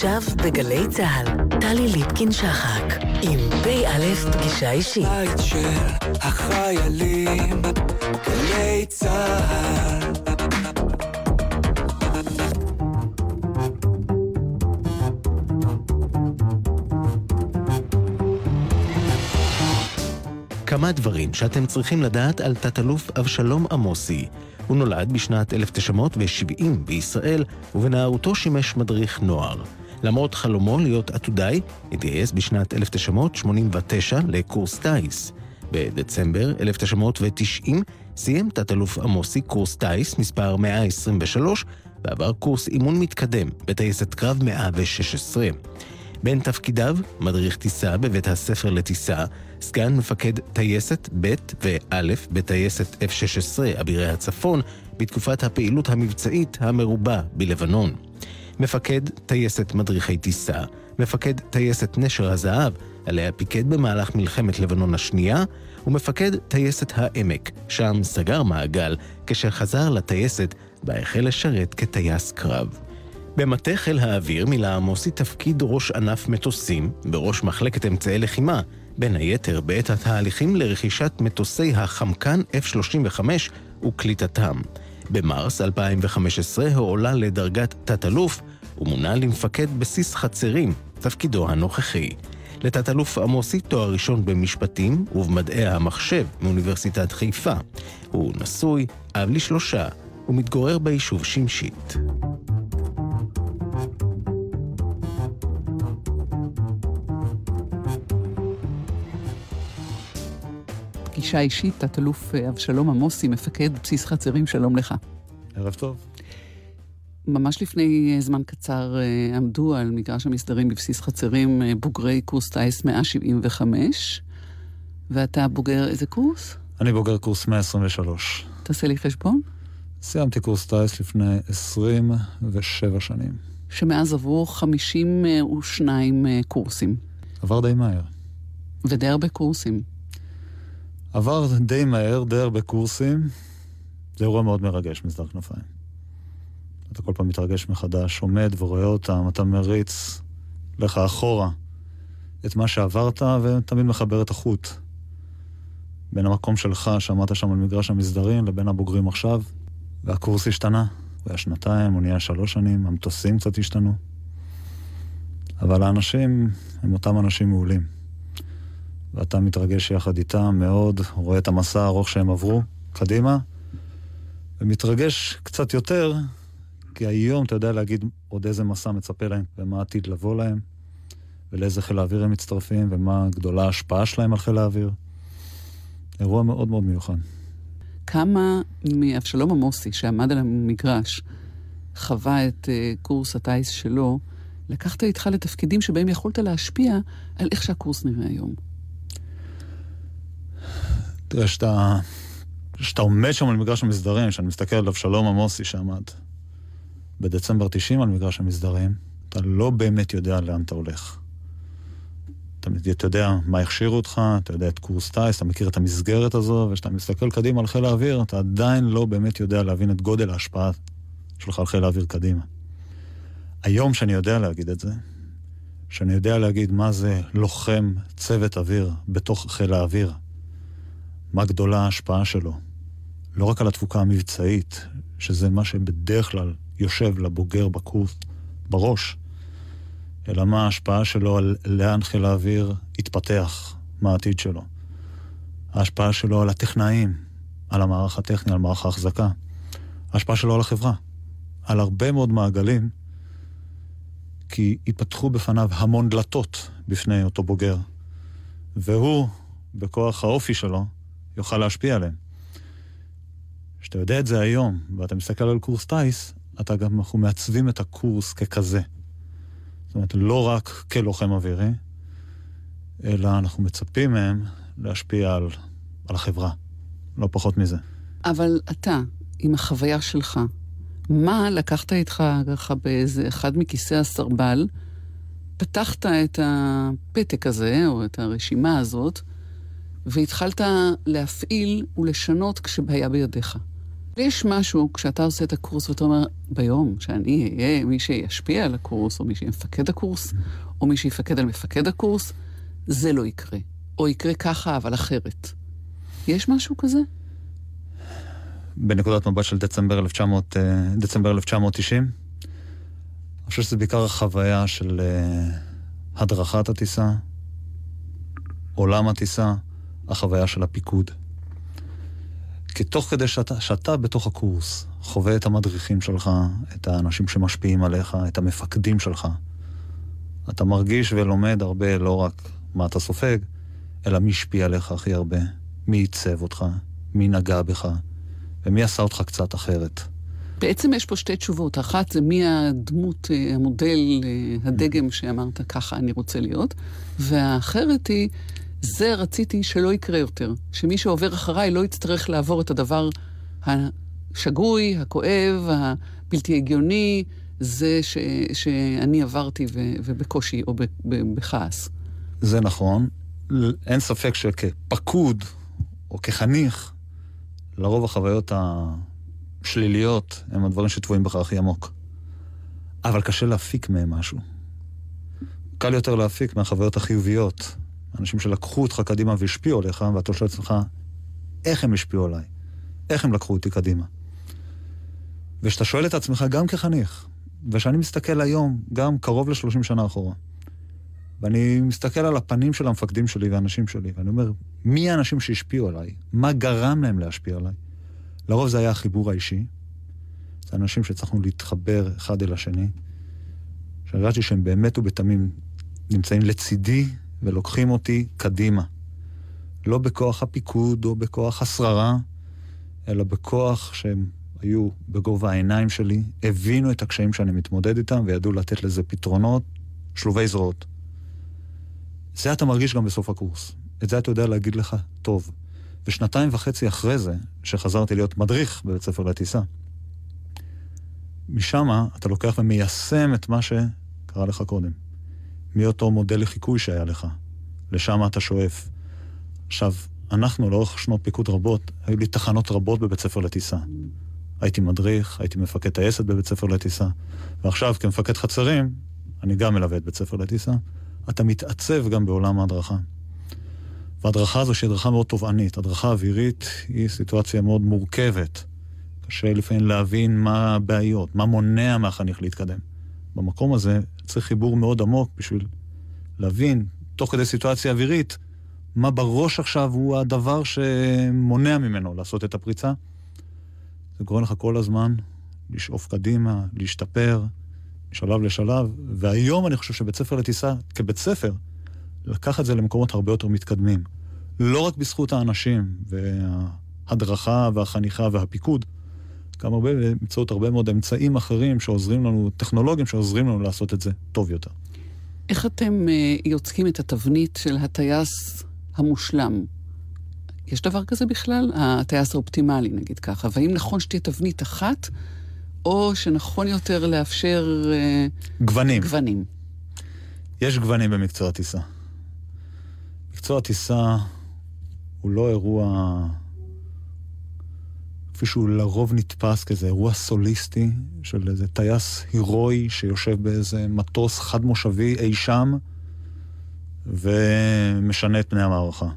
עכשיו בגלי צה"ל, טלי ליפקין-שחק, עם פ"א פגישה אישית. בית של החיילים, גלי צה"ל. כמה דברים שאתם צריכים לדעת על תת-אלוף אבשלום עמוסי. הוא נולד בשנת 1970 בישראל, ובנערותו שימש מדריך נוער. למרות חלומו להיות עתודאי, התגייס בשנת 1989 לקורס טיס. בדצמבר 1990 סיים תת-אלוף עמוסי קורס טיס מספר 123 ועבר קורס אימון מתקדם בטייסת קרב 116. בין תפקידיו, מדריך טיסה בבית הספר לטיסה, סגן מפקד טייסת ב' וא' בטייסת F-16 אבירי הצפון, בתקופת הפעילות המבצעית המרובה בלבנון. מפקד טייסת מדריכי טיסה, מפקד טייסת נשר הזהב, עליה פיקד במהלך מלחמת לבנון השנייה, ומפקד טייסת העמק, שם סגר מעגל כשחזר לטייסת בה החל לשרת כטייס קרב. במטה חיל האוויר מילא עמוסי תפקיד ראש ענף מטוסים בראש מחלקת אמצעי לחימה, בין היתר בעת התהליכים לרכישת מטוסי החמקן F-35 וקליטתם. במרס 2015 הועלה לדרגת תת-אלוף ומונה למפקד בסיס חצרים, תפקידו הנוכחי. לתת-אלוף עמוסי תואר ראשון במשפטים ובמדעי המחשב מאוניברסיטת חיפה. הוא נשוי, אב לשלושה, ומתגורר ביישוב שמשית. פגישה אישית, תת-אלוף אבשלום עמוסי, מפקד בסיס חצרים, שלום לך. ערב טוב. ממש לפני אה, זמן קצר אה, עמדו על מגרש המסדרים בבסיס חצרים בוגרי קורס טיס 175, ואתה בוגר איזה קורס? אני בוגר קורס 123. תעשה לי חשבון. סיימתי קורס טיס לפני 27 שנים. שמאז עברו 52 קורסים. עבר די מהר. ודי הרבה קורסים. עבר די מהר, די הרבה קורסים. זה אירוע מאוד מרגש, מסדר כנפיים. אתה כל פעם מתרגש מחדש, עומד ורואה אותם, אתה מריץ לך אחורה את מה שעברת, ותמיד מחבר את החוט. בין המקום שלך, שעמדת שם על מגרש המסדרים, לבין הבוגרים עכשיו. והקורס השתנה. הוא היה שנתיים, הוא נהיה שלוש שנים, המטוסים קצת השתנו. אבל האנשים הם אותם אנשים מעולים. ואתה מתרגש יחד איתם מאוד, רואה את המסע הארוך שהם עברו קדימה, ומתרגש קצת יותר, כי היום אתה יודע להגיד עוד איזה מסע מצפה להם, ומה עתיד לבוא להם, ולאיזה חיל האוויר הם מצטרפים, ומה גדולה ההשפעה שלהם על חיל האוויר. אירוע מאוד מאוד מיוחד. כמה מאבשלום עמוסי, שעמד על המגרש, חווה את uh, קורס הטיס שלו, לקחת איתך לתפקידים שבהם יכולת להשפיע על איך שהקורס נראה היום? תראה, שאתה, שאתה עומד שם על מגרש המסדרים, שאני מסתכל על אבשלום עמוסי שעמד בדצמבר 90 על מגרש המסדרים, אתה לא באמת יודע לאן אתה הולך. אתה, אתה יודע מה הכשירו אותך, אתה יודע את קורס טיס, אתה מכיר את המסגרת הזו, וכשאתה מסתכל קדימה על חיל האוויר, אתה עדיין לא באמת יודע להבין את גודל ההשפעה שלך על חיל האוויר קדימה. היום שאני יודע להגיד את זה, שאני יודע להגיד מה זה לוחם צוות אוויר בתוך חיל האוויר, מה גדולה ההשפעה שלו. לא רק על התפוקה המבצעית, שזה מה שבדרך כלל יושב לבוגר בקורס בראש, אלא מה ההשפעה שלו על לאן חיל האוויר יתפתח, מה העתיד שלו. ההשפעה שלו על הטכנאים, על המערך הטכני, על מערך ההחזקה. ההשפעה שלו על החברה, על הרבה מאוד מעגלים, כי ייפתחו בפניו המון דלתות בפני אותו בוגר. והוא, בכוח האופי שלו, יוכל להשפיע עליהם. כשאתה יודע את זה היום, ואתה מסתכל על קורס טיס, אתה גם, אנחנו מעצבים את הקורס ככזה. זאת אומרת, לא רק כלוחם אווירי, אלא אנחנו מצפים מהם להשפיע על, על החברה, לא פחות מזה. אבל אתה, עם החוויה שלך, מה לקחת איתך ככה באיזה אחד מכיסא הסרבל, פתחת את הפתק הזה, או את הרשימה הזאת, והתחלת להפעיל ולשנות כשבהיה בידיך. יש משהו, כשאתה עושה את הקורס ואתה אומר, ביום שאני אהיה מי שישפיע על הקורס, או מי שיהיה מפקד הקורס, או מי שיפקד על מפקד הקורס, זה לא יקרה. או יקרה ככה, אבל אחרת. יש משהו כזה? בנקודת מבט של דצמבר, 1900, אה, דצמבר 1990, אני חושב שזה בעיקר החוויה של אה, הדרכת הטיסה, עולם הטיסה, החוויה של הפיקוד. כי תוך כדי שאתה, שאתה בתוך הקורס חווה את המדריכים שלך, את האנשים שמשפיעים עליך, את המפקדים שלך, אתה מרגיש ולומד הרבה לא רק מה אתה סופג, אלא מי השפיע עליך הכי הרבה, מי עיצב אותך, מי נגע בך, ומי עשה אותך קצת אחרת. בעצם יש פה שתי תשובות. אחת זה מי הדמות, אה, המודל, אה, הדגם שאמרת, ככה אני רוצה להיות, והאחרת היא, זה רציתי שלא יקרה יותר. שמי שעובר אחריי לא יצטרך לעבור את הדבר השגוי, הכואב, הבלתי הגיוני, זה ש, שאני עברתי ו, ובקושי או ב, ב, בכעס. זה נכון. אין ספק שכפקוד או כחניך, לרוב החוויות השליליות הם הדברים שטבועים בך הכי עמוק. אבל קשה להפיק מהם משהו. קל יותר להפיק מהחוויות החיוביות. אנשים שלקחו אותך קדימה והשפיעו עליך, ואתה שואל עצמך, איך הם השפיעו עליי? איך הם לקחו אותי קדימה? וכשאתה שואל את עצמך, גם כחניך, וכשאני מסתכל היום, גם קרוב ל-30 שנה אחורה, ואני מסתכל על הפנים של המפקדים שלי והאנשים שלי, ואני אומר, מי האנשים שהשפיעו עליי? מה גרם להם להשפיע עליי? לרוב זה היה החיבור האישי. זה אנשים שהצלחנו להתחבר אחד אל השני, שהרגשתי שהם באמת ובתמים נמצאים לצידי ולוקחים אותי קדימה. לא בכוח הפיקוד או בכוח השררה, אלא בכוח שהם היו בגובה העיניים שלי, הבינו את הקשיים שאני מתמודד איתם וידעו לתת לזה פתרונות שלובי זרועות. זה אתה מרגיש גם בסוף הקורס. את זה אתה יודע להגיד לך, טוב. ושנתיים וחצי אחרי זה, שחזרתי להיות מדריך בבית ספר לטיסה, משם אתה לוקח ומיישם את מה שקרה לך קודם. מאותו מודל לחיקוי שהיה לך. לשם אתה שואף. עכשיו, אנחנו לאורך שנות פיקוד רבות, היו לי תחנות רבות בבית ספר לטיסה. הייתי מדריך, הייתי מפקד טייסת בבית ספר לטיסה, ועכשיו כמפקד חצרים, אני גם מלווה את בית ספר לטיסה. אתה מתעצב גם בעולם ההדרכה. וההדרכה הזו שהיא הדרכה מאוד תובענית. הדרכה אווירית היא סיטואציה מאוד מורכבת. קשה לפעמים להבין מה הבעיות, מה מונע מהחניך להתקדם. במקום הזה צריך חיבור מאוד עמוק בשביל להבין, תוך כדי סיטואציה אווירית, מה בראש עכשיו הוא הדבר שמונע ממנו לעשות את הפריצה. זה גורם לך כל הזמן לשאוף קדימה, להשתפר, משלב לשלב, והיום אני חושב שבית ספר לטיסה, כבית ספר, לקח את זה למקומות הרבה יותר מתקדמים. לא רק בזכות האנשים וההדרכה והחניכה והפיקוד, גם הרבה, באמצעות הרבה מאוד אמצעים אחרים שעוזרים לנו, טכנולוגיים שעוזרים לנו לעשות את זה טוב יותר. איך אתם uh, יוצקים את התבנית של הטייס המושלם? יש דבר כזה בכלל? הטייס האופטימלי, נגיד ככה. והאם נכון שתהיה תבנית אחת, או שנכון יותר לאפשר... Uh, גוונים. גוונים. יש גוונים במקצוע הטיסה. מקצוע הטיסה הוא לא אירוע, כפי שהוא לרוב נתפס כאיזה אירוע סוליסטי של איזה טייס הירואי שיושב באיזה מטוס חד-מושבי אי שם ומשנה את פני המערכה.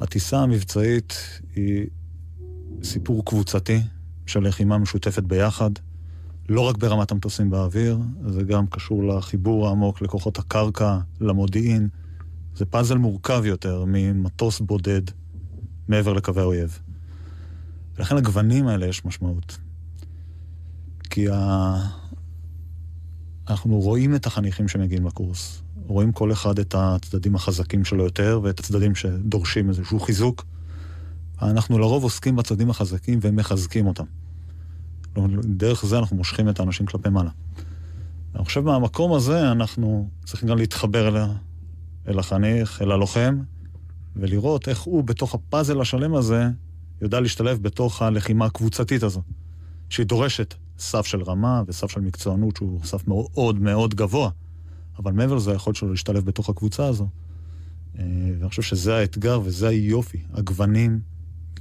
הטיסה המבצעית היא סיפור קבוצתי של לחימה משותפת ביחד, לא רק ברמת המטוסים באוויר, זה גם קשור לחיבור העמוק לכוחות הקרקע, למודיעין. זה פאזל מורכב יותר ממטוס בודד מעבר לקווי האויב. ולכן לגוונים האלה יש משמעות. כי ה... אנחנו רואים את החניכים שמגיעים לקורס. רואים כל אחד את הצדדים החזקים שלו יותר ואת הצדדים שדורשים איזשהו חיזוק. אנחנו לרוב עוסקים בצדדים החזקים ומחזקים אותם. דרך זה אנחנו מושכים את האנשים כלפי מעלה. אני חושב מהמקום הזה אנחנו צריכים גם להתחבר אליה, אל החניך, אל הלוחם, ולראות איך הוא בתוך הפאזל השלם הזה יודע להשתלב בתוך הלחימה הקבוצתית הזו, שהיא דורשת סף של רמה וסף של מקצוענות שהוא סף מאוד מאוד גבוה, אבל מעבר לזה היכולת שלו להשתלב בתוך הקבוצה הזו. אה, ואני חושב שזה האתגר וזה היופי, הגוונים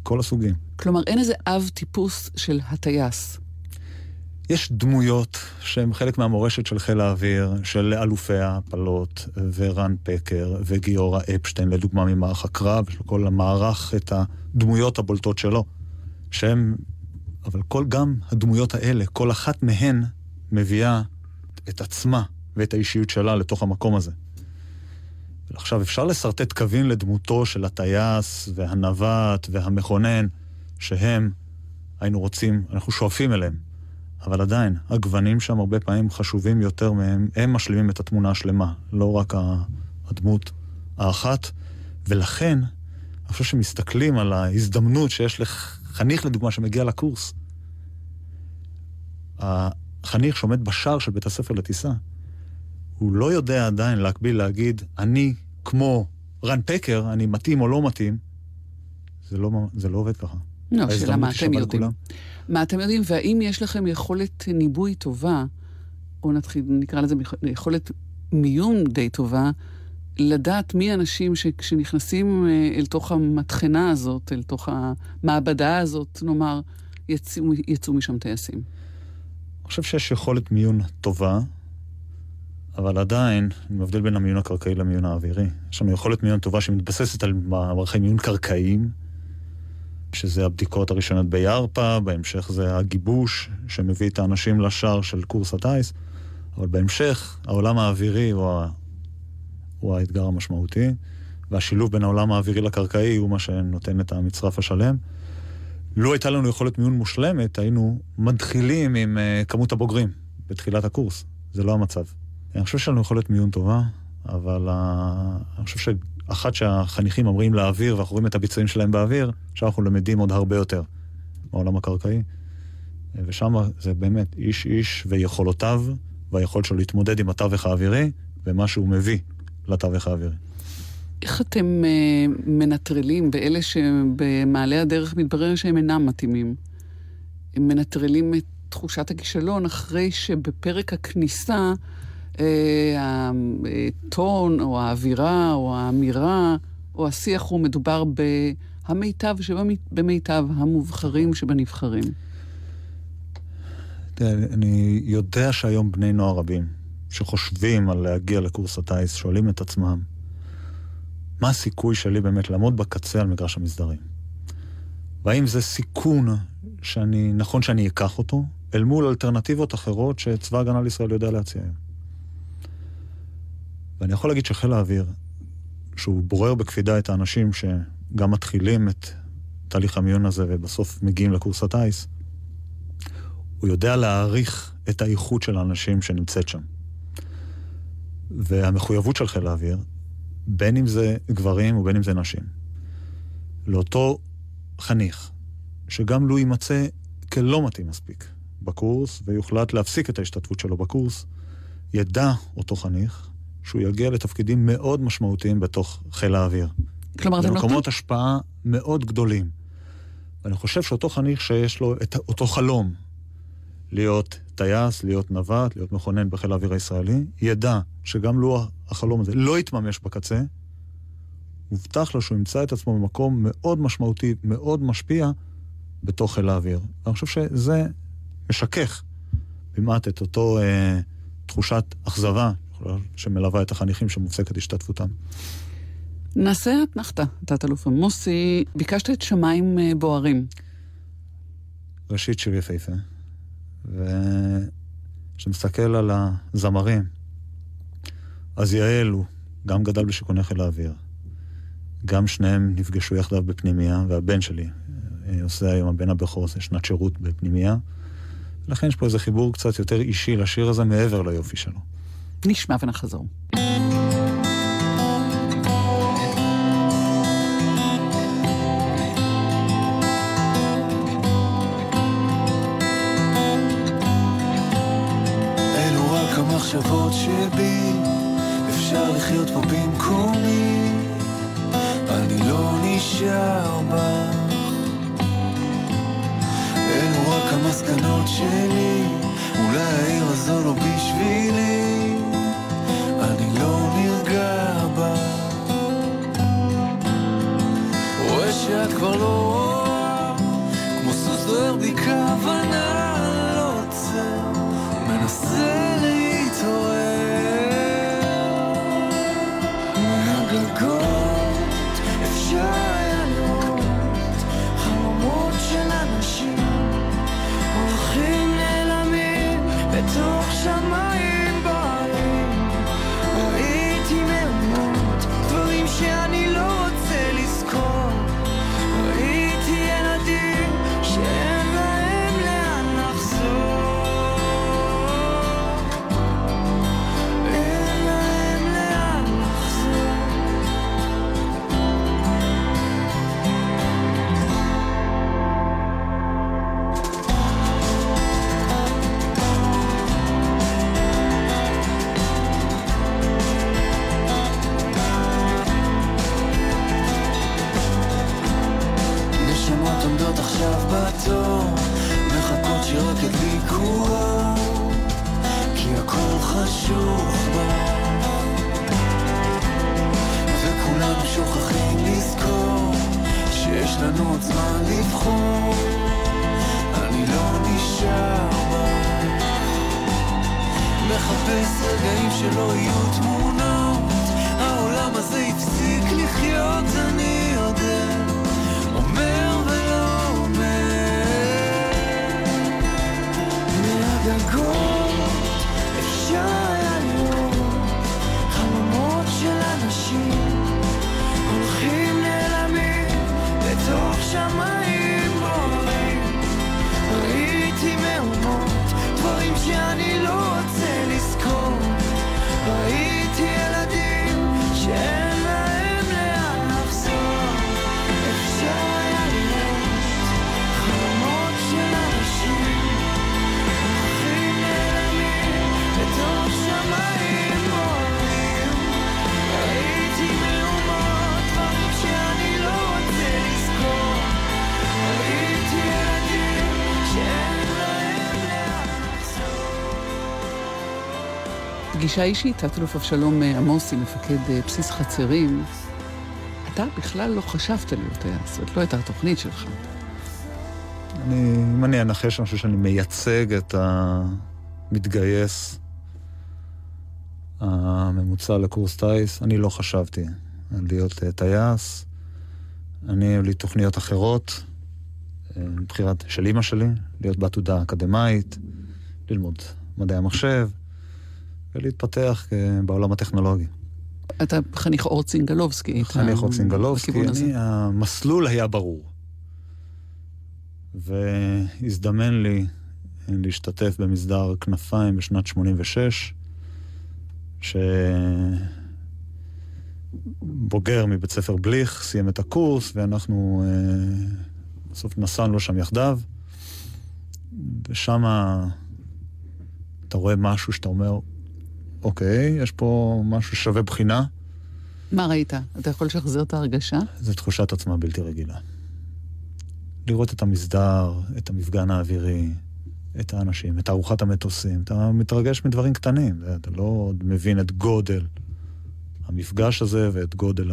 כל הסוגים. כלומר, אין איזה אב טיפוס של הטייס. יש דמויות שהן חלק מהמורשת של חיל האוויר, של אלופי ההפלות, ורן פקר, וגיורא אפשטיין, לדוגמה ממערך הקרב, של כל המערך, את הדמויות הבולטות שלו. שהם, אבל כל גם הדמויות האלה, כל אחת מהן מביאה את עצמה ואת האישיות שלה לתוך המקום הזה. עכשיו, אפשר לשרטט קווים לדמותו של הטייס והנווט והמכונן, שהם, היינו רוצים, אנחנו שואפים אליהם. אבל עדיין, הגוונים שם הרבה פעמים חשובים יותר מהם, הם משלימים את התמונה השלמה, לא רק הדמות האחת, ולכן, אני חושב שמסתכלים על ההזדמנות שיש לחניך, לדוגמה, שמגיע לקורס. החניך שעומד בשער של בית הספר לטיסה, הוא לא יודע עדיין להקביל להגיד, אני כמו רן פקר, אני מתאים או לא מתאים. זה לא, זה לא עובד ככה. לא, שאלה מה אתם יודעים. לכולם. מה אתם יודעים, והאם יש לכם יכולת ניבוי טובה, או נתחיל, נקרא לזה יכולת מיון די טובה, לדעת מי האנשים שכשנכנסים אה, אל תוך המטחנה הזאת, אל תוך המעבדה הזאת, נאמר, יצאו, יצאו משם טייסים? אני חושב שיש יכולת מיון טובה, אבל עדיין, אני מבדיל בין המיון הקרקעי למיון האווירי. יש לנו יכולת מיון טובה שמתבססת על מערכי מיון קרקעיים, שזה הבדיקות הראשונות בירפא, בהמשך זה הגיבוש שמביא את האנשים לשער של קורס הטיס, אבל בהמשך העולם האווירי הוא, ה... הוא האתגר המשמעותי, והשילוב בין העולם האווירי לקרקעי הוא מה שנותן את המצרף השלם. לו הייתה לנו יכולת מיון מושלמת, היינו מתחילים עם uh, כמות הבוגרים בתחילת הקורס. זה לא המצב. אני חושב שיש לנו יכולת מיון טובה, אבל uh, אני חושב אחת שהחניכים אומרים לאוויר, ואנחנו רואים את הביצועים שלהם באוויר, שאנחנו למדים עוד הרבה יותר מהעולם הקרקעי. ושם זה באמת איש-איש ויכולותיו, והיכולת שלו להתמודד עם התווך האווירי, ומה שהוא מביא לתווך האווירי. איך אתם uh, מנטרלים באלה שבמעלה הדרך מתברר שהם אינם מתאימים? הם מנטרלים את תחושת הכישלון אחרי שבפרק הכניסה אה, הטון או האווירה או האמירה או השיח הוא מדובר בהמיטב שבמיטב, המובחרים שבנבחרים. אני יודע שהיום בני נוער רבים שחושבים על להגיע לקורס הטיס, שואלים את עצמם, מה הסיכוי שלי באמת לעמוד בקצה על מגרש המסדרים? והאם זה סיכון שאני, נכון שאני אקח אותו, אל מול אלטרנטיבות אחרות שצבא הגנה לישראל יודע להציע היום? ואני יכול להגיד שחיל האוויר, שהוא בורר בקפידה את האנשים שגם מתחילים את תהליך המיון הזה ובסוף מגיעים לקורס הטיס, הוא יודע להעריך את האיכות של האנשים שנמצאת שם. והמחויבות של חיל האוויר, בין אם זה גברים ובין אם זה נשים, לאותו חניך, שגם לו יימצא כלא מתאים מספיק בקורס, ויוחלט להפסיק את ההשתתפות שלו בקורס, ידע אותו חניך שהוא יגיע לתפקידים מאוד משמעותיים בתוך חיל האוויר. כלומר, אתם נותנים... במקומות השפעה מאוד גדולים. ואני חושב שאותו חניך שיש לו את אותו חלום להיות טייס, להיות נווט, להיות מכונן בחיל האוויר הישראלי, ידע שגם לו החלום הזה לא יתממש בקצה, מובטח לו שהוא ימצא את עצמו במקום מאוד משמעותי, מאוד משפיע, בתוך חיל האוויר. ואני חושב שזה משכך במעט את אותו אה, תחושת אכזבה שמלווה את החניכים שמופסקת השתתפותם. נעשה אתנחתא, תת-אלוף עמוסי. ביקשת את שמיים אה, בוערים. ראשית שיר יפהפה. וכשמסתכל על הזמרים, אז יעל הוא גם גדל בשיכוני חיל האוויר. גם שניהם נפגשו יחדיו בפנימייה, והבן שלי אה, עושה היום, הבן הבכור עושה שנת שירות בפנימייה. לכן יש פה איזה חיבור קצת יותר אישי לשיר הזה מעבר ליופי שלו. נשמע ונחזור. המחשבות שבי, אפשר לחיות פה במקומי, אני לא נשאר בך. אלו רק המסקנות שלי, אולי העיר הזו לא בשבילי. עוד זמן לבחור, אני לא נשאר. מחפש רגעים שלא יהיו תמונות, העולם הזה הפסיק לחיות, אני פגישה אישית, תת-אלוף אבשלום אה, עמוסי, מפקד אה, בסיס חצרים. אתה בכלל לא חשבת להיות טייס, זאת לא הייתה התוכנית שלך. אני, אם אני אנחש, אני חושב שאני מייצג את המתגייס הממוצע לקורס טיס. אני לא חשבתי על להיות אה, טייס. אני, היו לי תוכניות אחרות, מבחירת של אימא שלי, להיות בעתודה אקדמאית, ללמוד מדעי המחשב, ולהתפתח אה, בעולם הטכנולוגי. אתה חניך אור צינגלובסקי. היית חניך אור צינגלובסקי, בכיוון הזה. אני, המסלול היה ברור. והזדמן לי להשתתף במסדר כנפיים בשנת 86, שבוגר מבית ספר בליך, סיים את הקורס, ואנחנו אה, בסוף נסענו שם יחדיו, ושם אתה רואה משהו שאתה אומר, אוקיי, יש פה משהו ששווה בחינה. מה ראית? אתה יכול לשחזר את ההרגשה? זו תחושת עוצמה בלתי רגילה. לראות את המסדר, את המפגן האווירי, את האנשים, את ארוחת המטוסים. אתה מתרגש מדברים קטנים, אתה לא עוד מבין את גודל המפגש הזה ואת גודל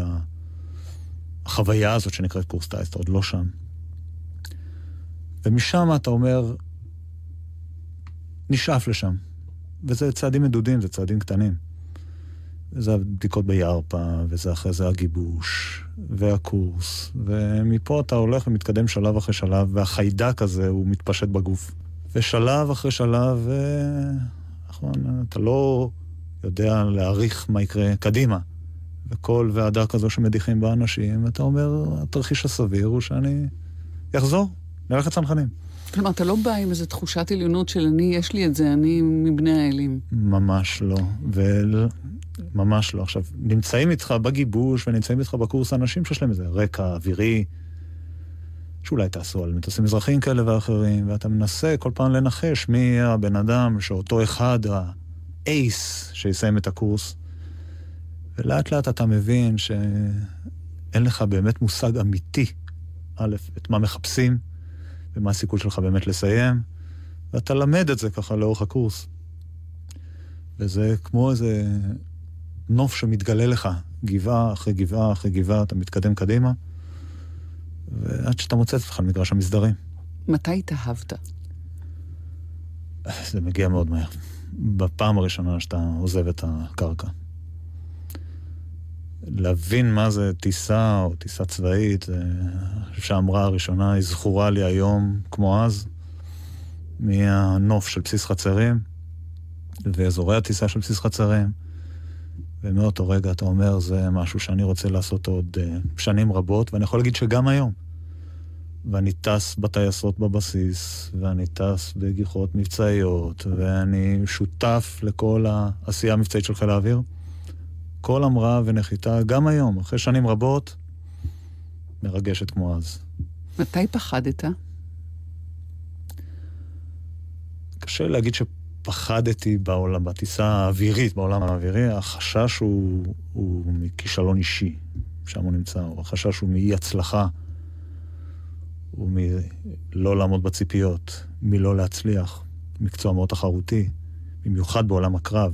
החוויה הזאת שנקראת קורס טייס, אתה עוד לא שם. ומשם אתה אומר, נשאף לשם. וזה צעדים מדודים, זה צעדים קטנים. זה הבדיקות בירפא, וזה אחרי זה הגיבוש, והקורס, ומפה אתה הולך ומתקדם שלב אחרי שלב, והחיידק הזה הוא מתפשט בגוף. ושלב אחרי שלב, אה, נכון, אתה לא יודע להעריך מה יקרה קדימה. וכל ועדה כזו שמדיחים בה אנשים, אתה אומר, התרחיש הסביר הוא שאני אחזור, נלך לצנחנים. כלומר, אתה לא בא עם איזו תחושת עליונות של אני, יש לי את זה, אני מבני האלים. ממש לא, וממש לא. עכשיו, נמצאים איתך בגיבוש ונמצאים איתך בקורס אנשים שיש להם איזה רקע אווירי, שאולי תעשו על מטוסים אזרחיים כאלה ואחרים, ואתה מנסה כל פעם לנחש מי הבן אדם שאותו אחד, האייס, שיסיים את הקורס. ולאט לאט אתה מבין שאין לך באמת מושג אמיתי, א', את מה מחפשים, ומה הסיכוי שלך באמת לסיים, ואתה למד את זה ככה לאורך הקורס. וזה כמו איזה נוף שמתגלה לך, גבעה אחרי גבעה אחרי גבעה, אתה מתקדם קדימה, ועד שאתה מוצא את עצמך על מגרש המסדרים. מתי התאהבת? זה מגיע מאוד מהר. בפעם הראשונה שאתה עוזב את הקרקע. להבין מה זה טיסה או טיסה צבאית, חושב שהאמרה הראשונה היא זכורה לי היום, כמו אז, מהנוף של בסיס חצרים ואזורי הטיסה של בסיס חצרים. ומאותו רגע אתה אומר, זה משהו שאני רוצה לעשות עוד אה, שנים רבות, ואני יכול להגיד שגם היום. ואני טס בטייסות בבסיס, ואני טס בגיחות מבצעיות, ואני שותף לכל העשייה המבצעית של חיל האוויר. כל המראה ונחיתה, גם היום, אחרי שנים רבות, מרגשת כמו אז. מתי פחדת? קשה להגיד שפחדתי בעולם, בטיסה האווירית, בעולם האווירי, החשש הוא, הוא מכישלון אישי, שם הוא נמצא, או החשש הוא מאי הצלחה. ומלא לעמוד בציפיות, מלא להצליח. מקצוע מאוד תחרותי, במיוחד בעולם הקרב,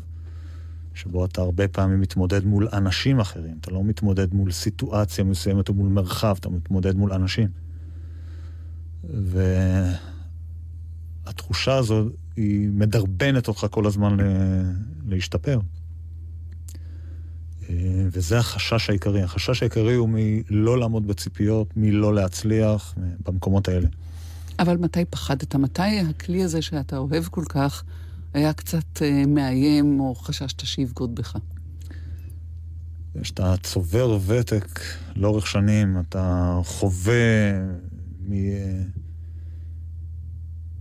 שבו אתה הרבה פעמים מתמודד מול אנשים אחרים. אתה לא מתמודד מול סיטואציה מסוימת או מול מרחב, אתה מתמודד מול אנשים. והתחושה הזו היא מדרבנת אותך כל הזמן להשתפר. וזה החשש העיקרי. החשש העיקרי הוא מלא לעמוד בציפיות, מלא להצליח במקומות האלה. אבל מתי פחדת? מתי הכלי הזה שאתה אוהב כל כך היה קצת אה, מאיים או חששת שיבגוד בך? כשאתה צובר ותק לאורך שנים, אתה חווה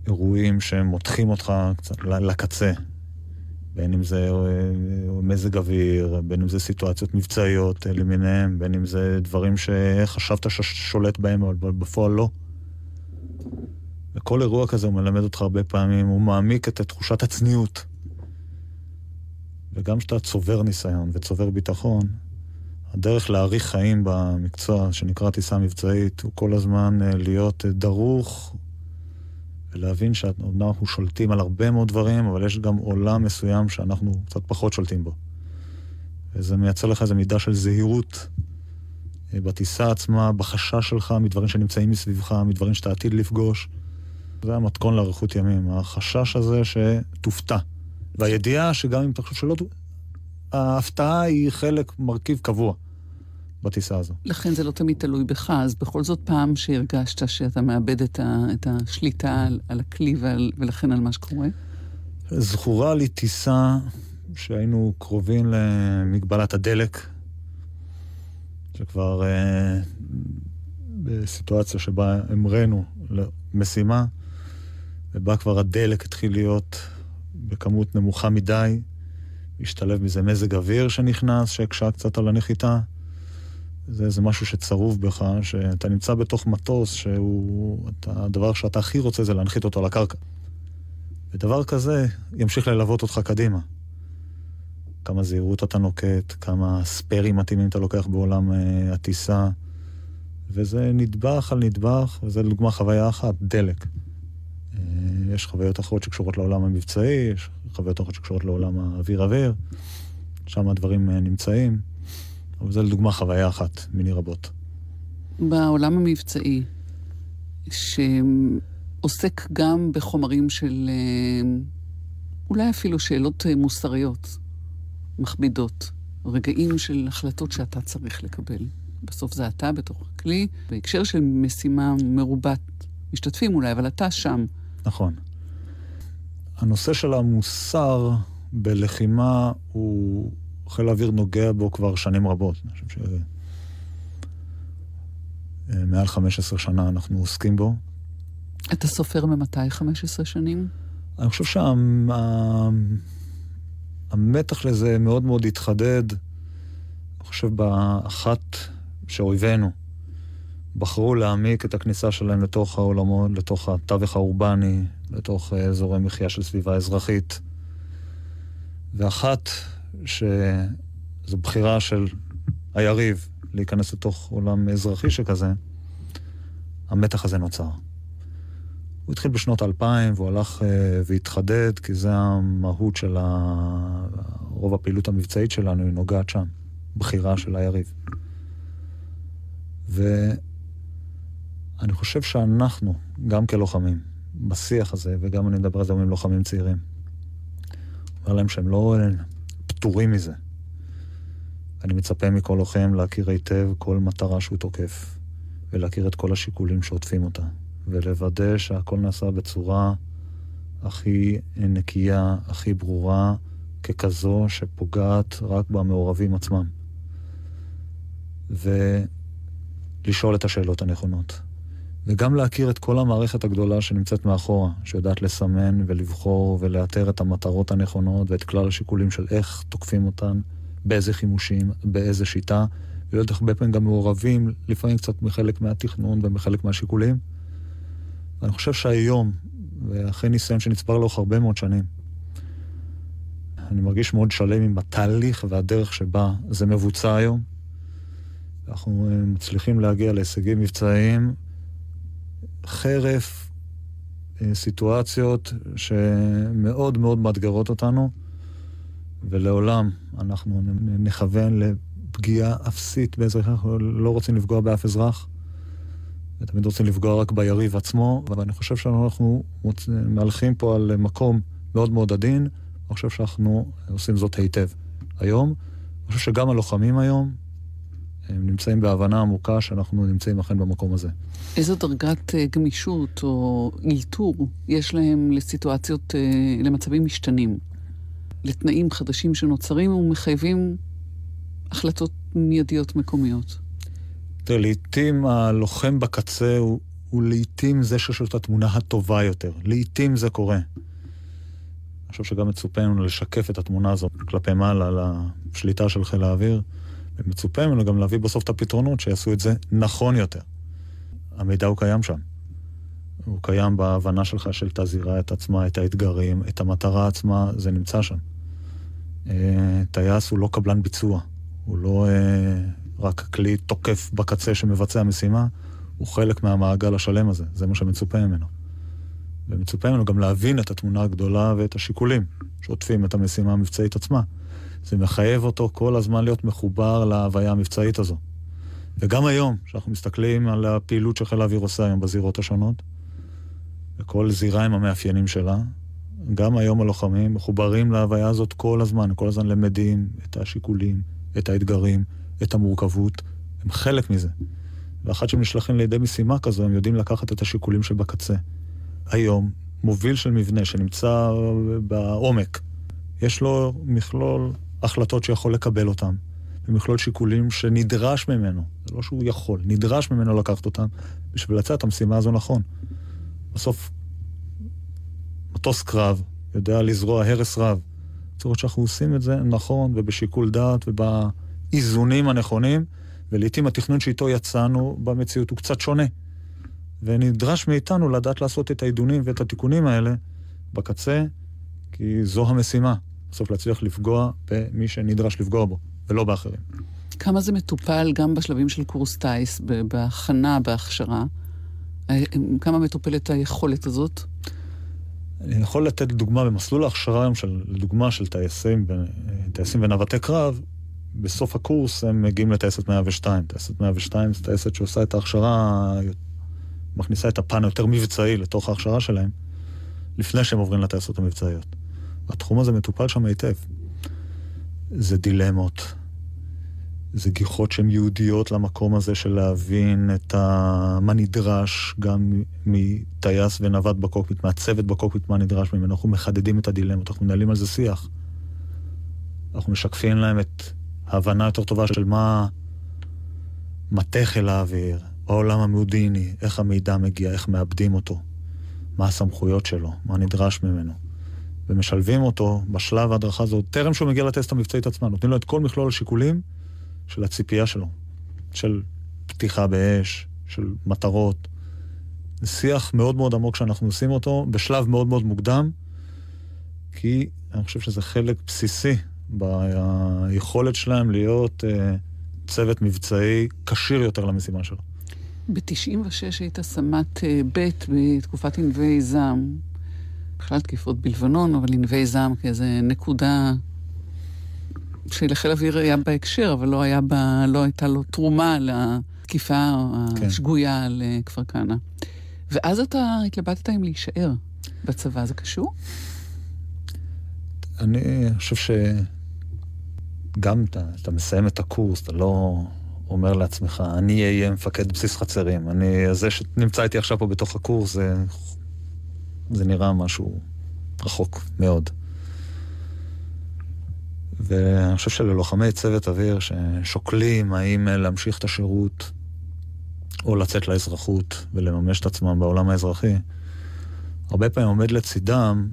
מאירועים שמותחים אותך קצת לקצה. בין אם זה אה, מזג אוויר, בין אם זה סיטואציות מבצעיות אה, למיניהם, בין אם זה דברים שחשבת ששולט בהם, אבל בפועל לא. וכל אירוע כזה הוא מלמד אותך הרבה פעמים, הוא מעמיק את תחושת הצניעות. וגם כשאתה צובר ניסיון וצובר ביטחון, הדרך להאריך חיים במקצוע שנקרא טיסה מבצעית הוא כל הזמן אה, להיות דרוך ולהבין שאומנם אנחנו שולטים על הרבה מאוד דברים, אבל יש גם עולם מסוים שאנחנו קצת פחות שולטים בו. וזה מייצר לך איזו מידה של זהירות אה, בטיסה עצמה, בחשש שלך מדברים שנמצאים מסביבך, מדברים שאתה עתיד לפגוש. זה המתכון לאריכות ימים, החשש הזה שתופתע. והידיעה שגם אם תחשוב שלא... ההפתעה היא חלק, מרכיב קבוע. בטיסה הזו. לכן זה לא תמיד תלוי בך, אז בכל זאת פעם שהרגשת שאתה מאבד את, ה, את השליטה על, על הכלי ועל, ולכן על מה שקורה? זכורה לי טיסה שהיינו קרובים למגבלת הדלק, שכבר אה, בסיטואציה שבה המראנו למשימה, ובה כבר הדלק התחיל להיות בכמות נמוכה מדי, השתלב מזה מזג אוויר שנכנס, שהקשה קצת על הנחיתה. זה איזה משהו שצרוב בך, שאתה נמצא בתוך מטוס שהוא... אתה, הדבר שאתה הכי רוצה זה להנחית אותו על הקרקע. ודבר כזה ימשיך ללוות אותך קדימה. כמה זהירות אתה נוקט, כמה ספיירים מתאימים אתה לוקח בעולם uh, הטיסה, וזה נדבך על נדבך, וזה לדוגמה חוויה אחת, דלק. Uh, יש חוויות אחרות שקשורות לעולם המבצעי, יש חוויות אחרות שקשורות לעולם האוויר-אוויר, שם הדברים uh, נמצאים. אבל זו לדוגמה חוויה אחת מיני רבות. בעולם המבצעי, שעוסק גם בחומרים של אה, אולי אפילו שאלות אה, מוסריות, מכבידות, רגעים של החלטות שאתה צריך לקבל. בסוף זה אתה בתוך הכלי, בהקשר של משימה מרובת משתתפים אולי, אבל אתה שם. נכון. הנושא של המוסר בלחימה הוא חיל האוויר נוגע בו כבר שנים רבות. אני חושב שמעל 15 שנה אנחנו עוסקים בו. אתה סופר ממתי 15 שנים? אני חושב שהמתח שה... לזה מאוד מאוד התחדד. אני חושב באחת שאויבינו בחרו להעמיק את הכניסה שלהם לתוך העולמות, לתוך התווך האורבני, לתוך אזורי מחיה של סביבה אזרחית. ואחת שזו בחירה של היריב להיכנס לתוך עולם אזרחי שכזה, המתח הזה נוצר. הוא התחיל בשנות האלפיים והוא הלך uh, והתחדד, כי זה המהות של ה... רוב הפעילות המבצעית שלנו, היא נוגעת שם, בחירה של היריב. ואני חושב שאנחנו, גם כלוחמים, בשיח הזה, וגם אני מדבר על זה עם לוחמים צעירים, אומר להם שהם לא פטורים מזה. אני מצפה מכל לוחם להכיר היטב כל מטרה שהוא תוקף, ולהכיר את כל השיקולים שעוטפים אותה, ולוודא שהכל נעשה בצורה הכי נקייה, הכי ברורה, ככזו שפוגעת רק במעורבים עצמם. ולשאול את השאלות הנכונות. וגם להכיר את כל המערכת הגדולה שנמצאת מאחורה, שיודעת לסמן ולבחור ולאתר את המטרות הנכונות ואת כלל השיקולים של איך תוקפים אותן, באיזה חימושים, באיזה שיטה, ולהיות הרבה פעמים גם מעורבים, לפעמים קצת מחלק מהתכנון ומחלק מהשיקולים. ואני חושב שהיום, ואחרי ניסיון שנצבר לאורך הרבה מאוד שנים, אני מרגיש מאוד שלם עם התהליך והדרך שבה זה מבוצע היום. אנחנו מצליחים להגיע להישגים מבצעיים חרף אה, סיטואציות שמאוד מאוד מאתגרות אותנו, ולעולם אנחנו נכוון לפגיעה אפסית באזרחים, אנחנו לא רוצים לפגוע באף אזרח, ותמיד רוצים לפגוע רק ביריב עצמו, ואני חושב שאנחנו מהלכים פה על מקום מאוד מאוד עדין, אני חושב שאנחנו עושים זאת היטב. היום, אני חושב שגם הלוחמים היום, הם נמצאים בהבנה עמוקה שאנחנו נמצאים אכן במקום הזה. איזו דרגת אה, גמישות או אלתור יש להם לסיטואציות, אה, למצבים משתנים, לתנאים חדשים שנוצרים ומחייבים החלטות מיידיות מקומיות? תראה, לעתים הלוחם בקצה הוא, הוא לעתים זה שיש לו את התמונה הטובה יותר. לעתים זה קורה. אני חושב שגם מצופה לנו לשקף את התמונה הזו כלפי מעלה על השליטה של חיל האוויר. ומצופה ממנו גם להביא בסוף את הפתרונות שיעשו את זה נכון יותר. המידע הוא קיים שם. הוא קיים בהבנה שלך של את הזירה, את עצמה, את האתגרים, את המטרה עצמה, זה נמצא שם. אה, טייס הוא לא קבלן ביצוע, הוא לא אה, רק כלי תוקף בקצה שמבצע משימה, הוא חלק מהמעגל השלם הזה, זה מה שמצופה ממנו. ומצופה ממנו גם להבין את התמונה הגדולה ואת השיקולים שעוטפים את המשימה המבצעית עצמה. זה מחייב אותו כל הזמן להיות מחובר להוויה המבצעית הזו. וגם היום, כשאנחנו מסתכלים על הפעילות שחיל האוויר עושה היום בזירות השונות, וכל זירה עם המאפיינים שלה, גם היום הלוחמים מחוברים להוויה הזאת כל הזמן, כל הזמן למדים את השיקולים, את האתגרים, את המורכבות, הם חלק מזה. ואחת שהם נשלחים לידי משימה כזו, הם יודעים לקחת את השיקולים שבקצה. היום, מוביל של מבנה שנמצא בעומק, יש לו מכלול החלטות שיכול לקבל אותן, במכלול שיקולים שנדרש ממנו, זה לא שהוא יכול, נדרש ממנו לקחת אותם בשביל לצאת את המשימה הזו נכון. בסוף, מטוס קרב יודע לזרוע הרס רב. לראות שאנחנו עושים את זה נכון ובשיקול דעת ובאיזונים הנכונים, ולעיתים התכנון שאיתו יצאנו במציאות הוא קצת שונה. ונדרש מאיתנו לדעת לעשות את העידונים ואת התיקונים האלה בקצה, כי זו המשימה. בסוף להצליח לפגוע במי שנדרש לפגוע בו, ולא באחרים. כמה זה מטופל גם בשלבים של קורס טיס, בהכנה, בהכשרה? אה, כמה מטופלת היכולת הזאת? אני יכול לתת דוגמה במסלול ההכשרה היום, של, לדוגמה של טייסים, טייסים ונווטי קרב, בסוף הקורס הם מגיעים לטייסת 102. טייסת 102 זו טייסת שעושה את ההכשרה, מכניסה את הפן היותר מבצעי לתוך ההכשרה שלהם, לפני שהם עוברים לטייסות המבצעיות. התחום הזה מטופל שם היטב. זה דילמות, זה גיחות שהן ייעודיות למקום הזה של להבין את ה... מה נדרש גם מטייס ונווט בקוקפיט, מהצוות בקוקפיט, מה נדרש ממנו. אנחנו מחדדים את הדילמות, אנחנו מנהלים על זה שיח. אנחנו משקפים להם את ההבנה יותר טובה של מה מטה חיל האוויר, העולם המודיעיני, איך המידע מגיע, איך מאבדים אותו, מה הסמכויות שלו, מה נדרש ממנו. ומשלבים אותו בשלב ההדרכה הזאת, טרם שהוא מגיע לטסט המבצעית עצמה, נותנים לו את כל מכלול השיקולים של הציפייה שלו, של פתיחה באש, של מטרות. שיח מאוד מאוד עמוק שאנחנו עושים אותו בשלב מאוד מאוד מוקדם, כי אני חושב שזה חלק בסיסי ביכולת שלהם להיות uh, צוות מבצעי כשיר יותר למשימה שלו. ב-96 היית סמ"ט uh, ב' בתקופת ענבי זעם. בכלל תקיפות בלבנון, אבל ענבי זעם כאיזה נקודה שלחיל אוויר היה בהקשר, אבל לא, היה בה, לא הייתה לו תרומה לתקיפה כן. השגויה על אה, כפר כנא. ואז אתה התלבטת אם להישאר בצבא, זה קשור? אני חושב שגם אתה, אתה מסיים את הקורס, אתה לא אומר לעצמך, אני אהיה מפקד בסיס חצרים. אני, זה שנמצא איתי עכשיו פה בתוך הקורס, זה זה נראה משהו רחוק מאוד. ואני חושב שללוחמי צוות אוויר ששוקלים האם להמשיך את השירות או לצאת לאזרחות ולממש את עצמם בעולם האזרחי, הרבה פעמים עומד לצידם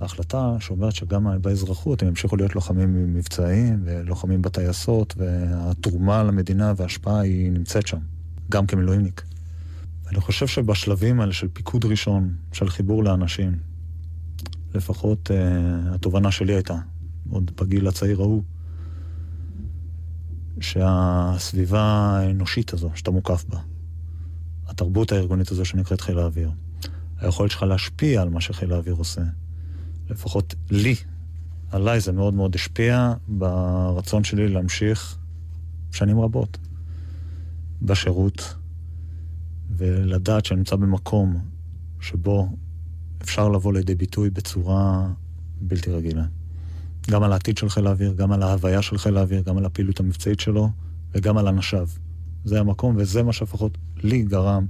ההחלטה שאומרת שגם באזרחות הם ימשיכו להיות לוחמים מבצעיים ולוחמים בטייסות, והתרומה למדינה וההשפעה היא נמצאת שם, גם כמילואימניק. אני חושב שבשלבים האלה של פיקוד ראשון, של חיבור לאנשים, לפחות uh, התובנה שלי הייתה, עוד בגיל הצעיר ההוא, שהסביבה האנושית הזו, שאתה מוקף בה, התרבות הארגונית הזו שנקראת חיל האוויר. היכולת שלך להשפיע על מה שחיל האוויר עושה. לפחות לי, עליי זה מאוד מאוד השפיע ברצון שלי להמשיך שנים רבות בשירות, ולדעת שאני נמצא במקום שבו אפשר לבוא לידי ביטוי בצורה בלתי רגילה. גם על העתיד של חיל האוויר, גם על ההוויה של חיל האוויר, גם על הפעילות המבצעית שלו, וגם על אנשיו. זה המקום, וזה מה שלפחות לי גרם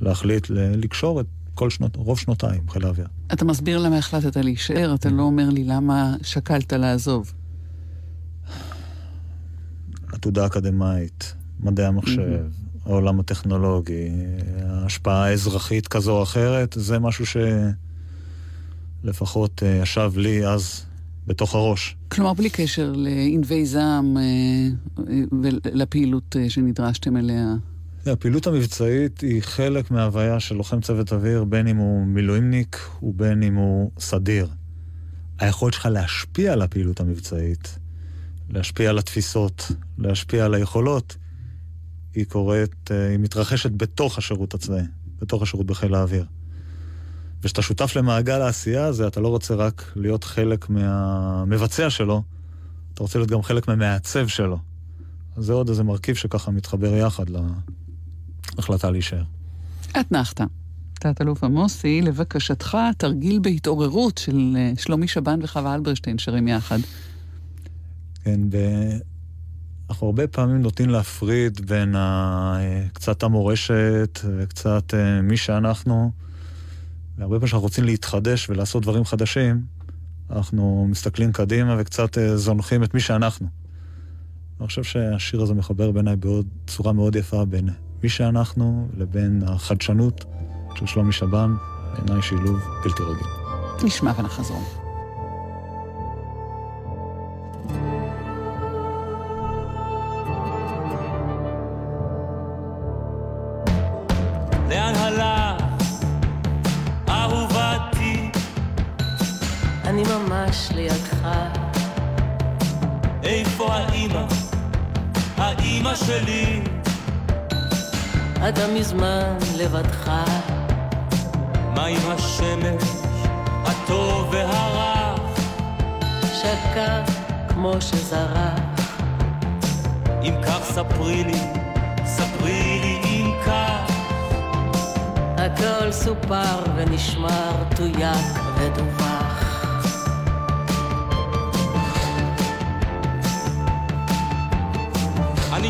להחליט לקשור את כל שנות, רוב שנותיי עם חיל האוויר. אתה מסביר למה החלטת להישאר, אתה לא אומר לי למה שקלת לעזוב. עתודה אקדמאית, מדעי המחשב, העולם הטכנולוגי, ההשפעה האזרחית כזו או אחרת, זה משהו שלפחות אה, ישב לי אז בתוך הראש. כלומר, בלי קשר לענבי זעם אה, אה, ולפעילות שנדרשתם אליה. הפעילות המבצעית היא חלק מההוויה של לוחם צוות אוויר, בין אם הוא מילואימניק ובין אם הוא סדיר. היכולת שלך להשפיע על הפעילות המבצעית, להשפיע על התפיסות, להשפיע על היכולות, היא קורית, אה, היא מתרחשת בתוך השירות הצבאי, בתוך השירות בחיל האוויר. וכשאתה שותף למעגל העשייה הזה, אתה לא רוצה רק להיות חלק מהמבצע שלו, אתה רוצה להיות גם חלק מהמעצב שלו. אז זה עוד איזה מרכיב שככה מתחבר יחד להחלטה להישאר. אתנחתא. תת-אלוף עמוסי, לבקשתך, תרגיל בהתעוררות של אה, שלומי שבן וחווה אלברשטיין שרים יחד. כן, ב... אנחנו הרבה פעמים נוטים להפריד בין ה... קצת המורשת וקצת אה, מי שאנחנו, והרבה פעמים כשאנחנו רוצים להתחדש ולעשות דברים חדשים, אנחנו מסתכלים קדימה וקצת אה, זונחים את מי שאנחנו. אני חושב שהשיר הזה מחבר בעיניי בצורה מאוד יפה בין מי שאנחנו לבין החדשנות של שלומי שבן, בעיניי שילוב בלתי רגיל. נשמע ונחזור. ממש לידך. איפה האימא? האימא שלי? אתה מזמן לבדך. מה עם השמש, הטוב והרע? שקע כמו שזרח. אם כך ספרי לי, ספרי לי אם כך. הכל סופר ונשמר, תויק ודווח.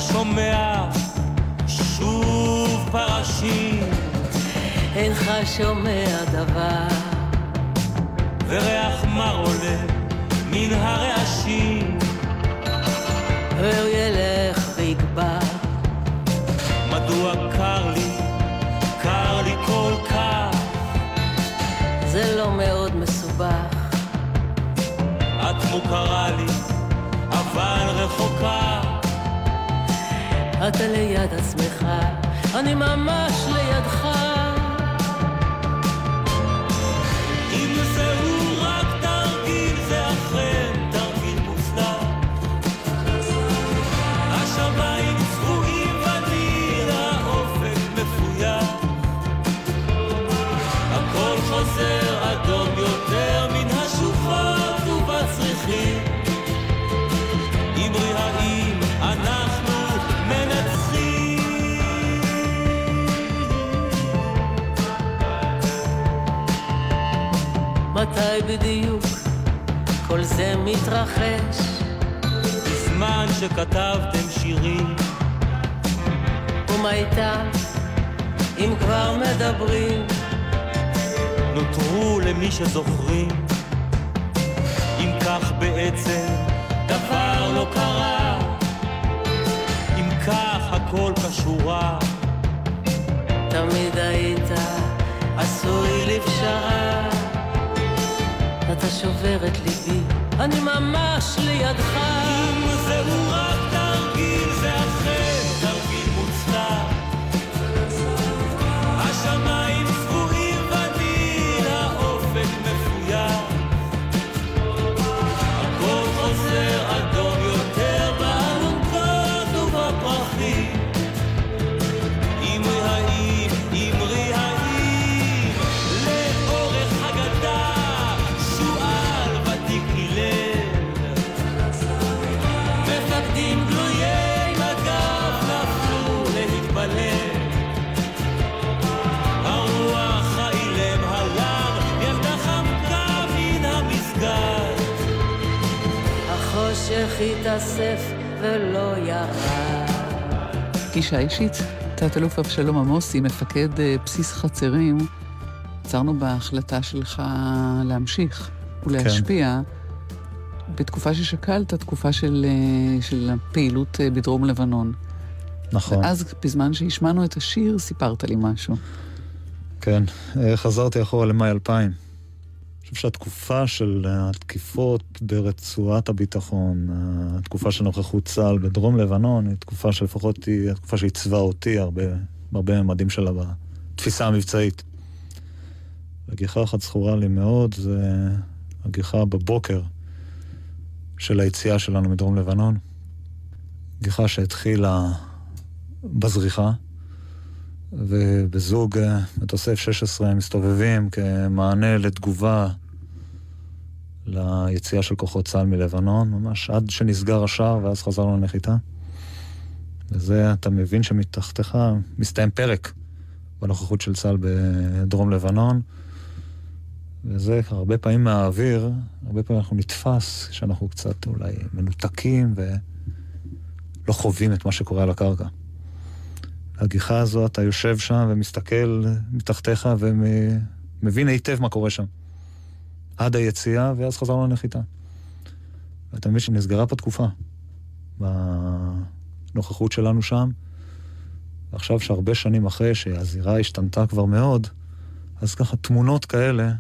אני שומע שוב פרשים, אינך שומע דבר. וריח מר עולה מן הרעשים. אתה ליד עצמך, אני ממש לידך. מתי בדיוק כל זה מתרחש? בזמן שכתבתם שירים, ומה איתה, אם כבר מדברים? נותרו למי שזוכרים. אם כך בעצם דבר לא קרה, אם כך הכל כשורה, תמיד היית עשוי לפשרה. אתה שובר את ליבי, אני ממש לידך. אם זהו רק תרגיל, זה פגישה אישית, תת-אלוף אבשלום עמוסי, מפקד אה, בסיס חצרים, עצרנו בהחלטה שלך להמשיך ולהשפיע. בתקופה ששקלת, תקופה של, אה, של הפעילות אה, בדרום לבנון. נכון. ואז, בזמן שהשמענו את השיר, סיפרת לי משהו. כן, חזרתי אחורה למאי 2000. חושב שהתקופה של התקיפות ברצועת הביטחון, התקופה של נוכחות צה"ל בדרום לבנון, היא תקופה שלפחות היא התקופה שעיצבה אותי הרבה, בהרבה ממדים שלה בתפיסה המבצעית. הגיחה אחת זכורה לי מאוד, זה הגיחה בבוקר של היציאה שלנו מדרום לבנון. גיחה שהתחילה בזריחה, ובזוג אה, מטוסי F-16 מסתובבים כמענה לתגובה ליציאה של כוחות צה"ל מלבנון, ממש עד שנסגר השער ואז חזרנו לנחיתה. וזה, אתה מבין שמתחתיך מסתיים פרק בנוכחות של צה"ל בדרום לבנון. וזה הרבה פעמים מהאוויר, הרבה פעמים אנחנו נתפס שאנחנו קצת אולי מנותקים ולא חווים את מה שקורה על הקרקע. הגיחה הזו, אתה יושב שם ומסתכל מתחתיך ומבין היטב מה קורה שם. עד היציאה, ואז חזרנו לנחיתה. ואתה מבין שנסגרה פה תקופה בנוכחות שלנו שם, ועכשיו שהרבה שנים אחרי שהזירה השתנתה כבר מאוד, אז ככה תמונות כאלה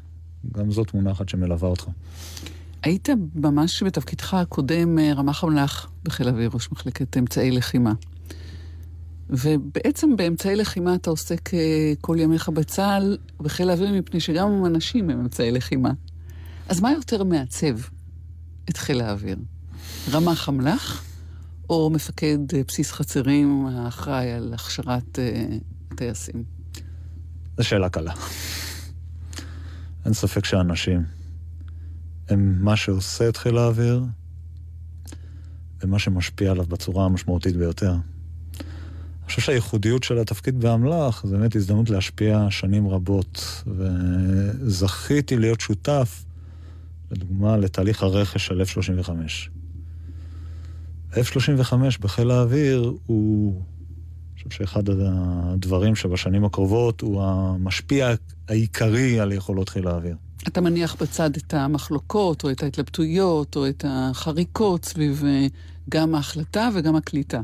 גם זו תמונה אחת שמלווה אותך. היית ממש בתפקידך הקודם אה, רמ"ח אמל"ח בחיל האוויר, ראש מחלקת אמצעי לחימה. ובעצם באמצעי לחימה אתה עוסק אה, כל ימיך בצה"ל, בחיל האוויר, מפני שגם אנשים הם אמצעי לחימה. אז מה יותר מעצב את חיל האוויר? רמ"ח אמל"ח או מפקד אה, בסיס חצרים האחראי על הכשרת הטייסים? זו שאלה קלה. אין ספק שאנשים הם מה שעושה את חיל האוויר ומה שמשפיע עליו בצורה המשמעותית ביותר. אני חושב שהייחודיות של התפקיד באמל"ח זה באמת הזדמנות להשפיע שנים רבות, וזכיתי להיות שותף, לדוגמה, לתהליך הרכש של F-35. F-35 בחיל האוויר הוא חושב שאחד הדברים שבשנים הקרובות הוא המשפיע העיקרי על יכולות חיל האוויר. אתה מניח בצד את המחלוקות, או את ההתלבטויות, או את החריקות סביב אה, גם ההחלטה וגם הקליטה.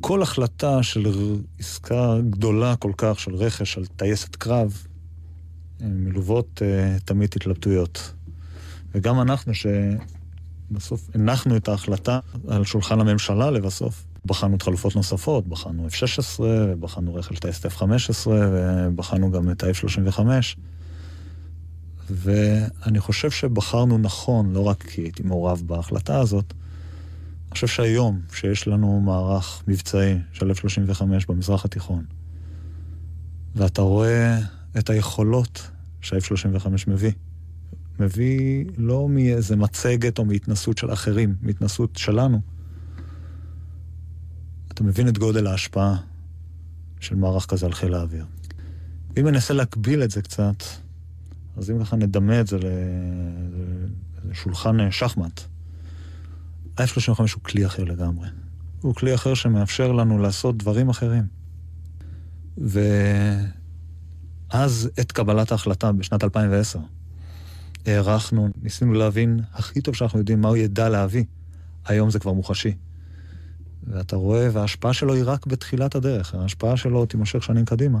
כל החלטה של עסקה גדולה כל כך, של רכש, של טייסת קרב, מלוות uh, תמיד התלבטויות. וגם אנחנו, שבסוף הנחנו את ההחלטה על שולחן הממשלה לבסוף, בחנו את חלופות נוספות, בחנו F-16, ובחנו רכב טייסט F-15, ובחנו גם את ה-F-35. ואני חושב שבחרנו נכון, לא רק כי הייתי מעורב בהחלטה הזאת, אני חושב שהיום, שיש לנו מערך מבצעי של F-35 במזרח התיכון, ואתה רואה את היכולות שה-F-35 מביא, מביא לא מאיזה מצגת או מהתנסות של אחרים, מהתנסות שלנו, אתה מבין את גודל ההשפעה של מערך כזה על חיל האוויר. אם ננסה להקביל את זה קצת, אז אם ככה נדמה את זה לשולחן שחמט, ה-F-35 הוא כלי אחר לגמרי. הוא כלי אחר שמאפשר לנו לעשות דברים אחרים. ואז, את קבלת ההחלטה בשנת 2010, הערכנו, ניסינו להבין הכי טוב שאנחנו יודעים מה הוא ידע להביא. היום זה כבר מוחשי. ואתה רואה, וההשפעה שלו היא רק בתחילת הדרך, ההשפעה שלו תימשך שנים קדימה.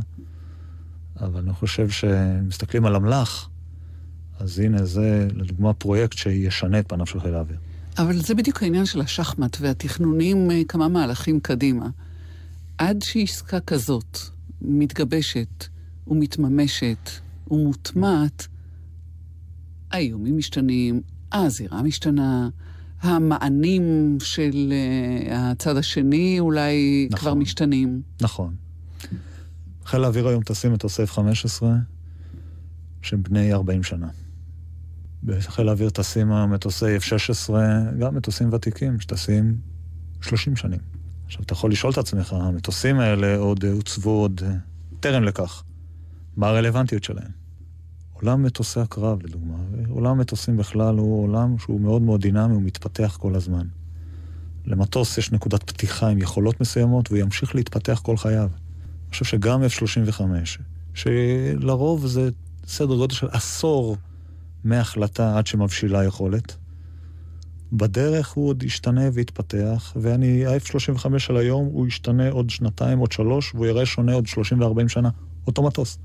אבל אני חושב שמסתכלים על אמל"ח, אז הנה זה, לדוגמה, פרויקט שישנה את פניו של חיל האוויר. אבל זה בדיוק העניין של השחמט והתכנונים אה, כמה מהלכים קדימה. עד שעסקה כזאת מתגבשת ומתממשת ומוטמעת, האיומים משתנים, הזירה משתנה, המענים של uh, הצד השני אולי נכון, כבר משתנים. נכון. חיל האוויר היום טסים מטוסי F-15 שהם בני 40 שנה. בחיל האוויר טסים המטוסי F-16, גם מטוסים ותיקים שטסים 30 שנים. עכשיו, אתה יכול לשאול את עצמך, המטוסים האלה עוד הוצבו עוד טרם לכך. מה הרלוונטיות שלהם? עולם מטוסי הקרב, לדוגמה, עולם המטוסים בכלל הוא עולם שהוא מאוד מאוד דינמי, הוא מתפתח כל הזמן. למטוס יש נקודת פתיחה עם יכולות מסוימות, והוא ימשיך להתפתח כל חייו. אני חושב שגם F-35, שלרוב זה סדר גודל של עשור מהחלטה עד שמבשילה יכולת, בדרך הוא עוד ישתנה ויתפתח, ואני, ה-F-35 של היום, הוא ישתנה עוד שנתיים, עוד שלוש, והוא יראה שונה עוד 30 ו-40 שנה. אותו מטוס.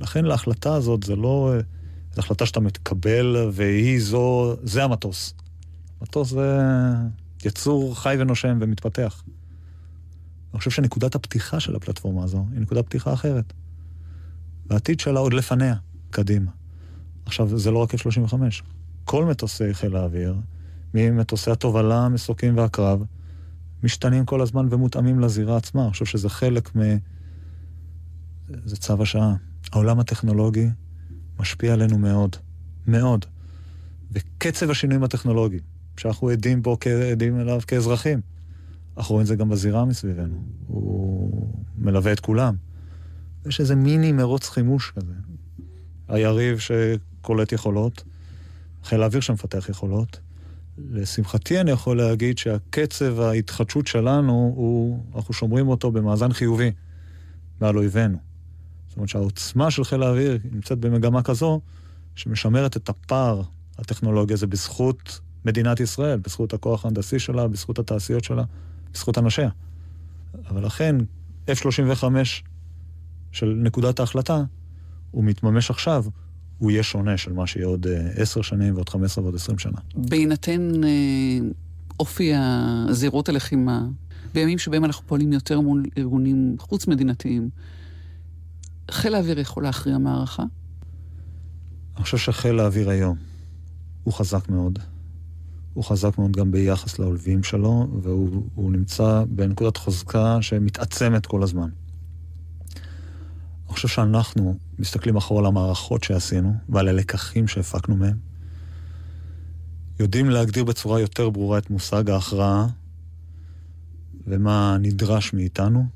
לכן להחלטה הזאת זה לא... זו החלטה שאתה מתקבל, והיא זו... זה המטוס. מטוס זה יצור חי ונושם ומתפתח. אני חושב שנקודת הפתיחה של הפלטפורמה הזו היא נקודת פתיחה אחרת. והעתיד שלה עוד לפניה, קדימה. עכשיו, זה לא רק F-35. כל מטוסי חיל האוויר, ממטוסי התובלה, המסוקים והקרב, משתנים כל הזמן ומותאמים לזירה עצמה. אני חושב שזה חלק מ... זה צו השעה. העולם הטכנולוגי משפיע עלינו מאוד. מאוד. וקצב השינויים הטכנולוגיים, שאנחנו עדים בו, עדים אליו כאזרחים, אנחנו רואים את זה גם בזירה מסביבנו. הוא מלווה את כולם. יש איזה מיני מרוץ חימוש כזה. היריב שקולט יכולות, חיל האוויר שמפתח יכולות. לשמחתי אני יכול להגיד שהקצב ההתחדשות שלנו, הוא, אנחנו שומרים אותו במאזן חיובי מעל אויבינו. זאת אומרת שהעוצמה של חיל האוויר נמצאת במגמה כזו, שמשמרת את הפער הטכנולוגי הזה בזכות מדינת ישראל, בזכות הכוח ההנדסי שלה, בזכות התעשיות שלה, בזכות אנשיה. אבל לכן, F-35 של נקודת ההחלטה, הוא מתממש עכשיו, הוא יהיה שונה של מה שיהיה עוד אה, עשר שנים ועוד חמש עשרה ועוד עשרים שנה. בהינתן אה, אופי הזירות הלחימה, בימים שבהם אנחנו פועלים יותר מול ארגונים חוץ-מדינתיים, חיל האוויר יכול להכריע מערכה? אני חושב שחיל האוויר היום הוא חזק מאוד. הוא חזק מאוד גם ביחס לאויבים שלו, והוא נמצא בנקודת חוזקה שמתעצמת כל הזמן. אני חושב שאנחנו מסתכלים אחורה על המערכות שעשינו ועל הלקחים שהפקנו מהם. יודעים להגדיר בצורה יותר ברורה את מושג ההכרעה ומה נדרש מאיתנו,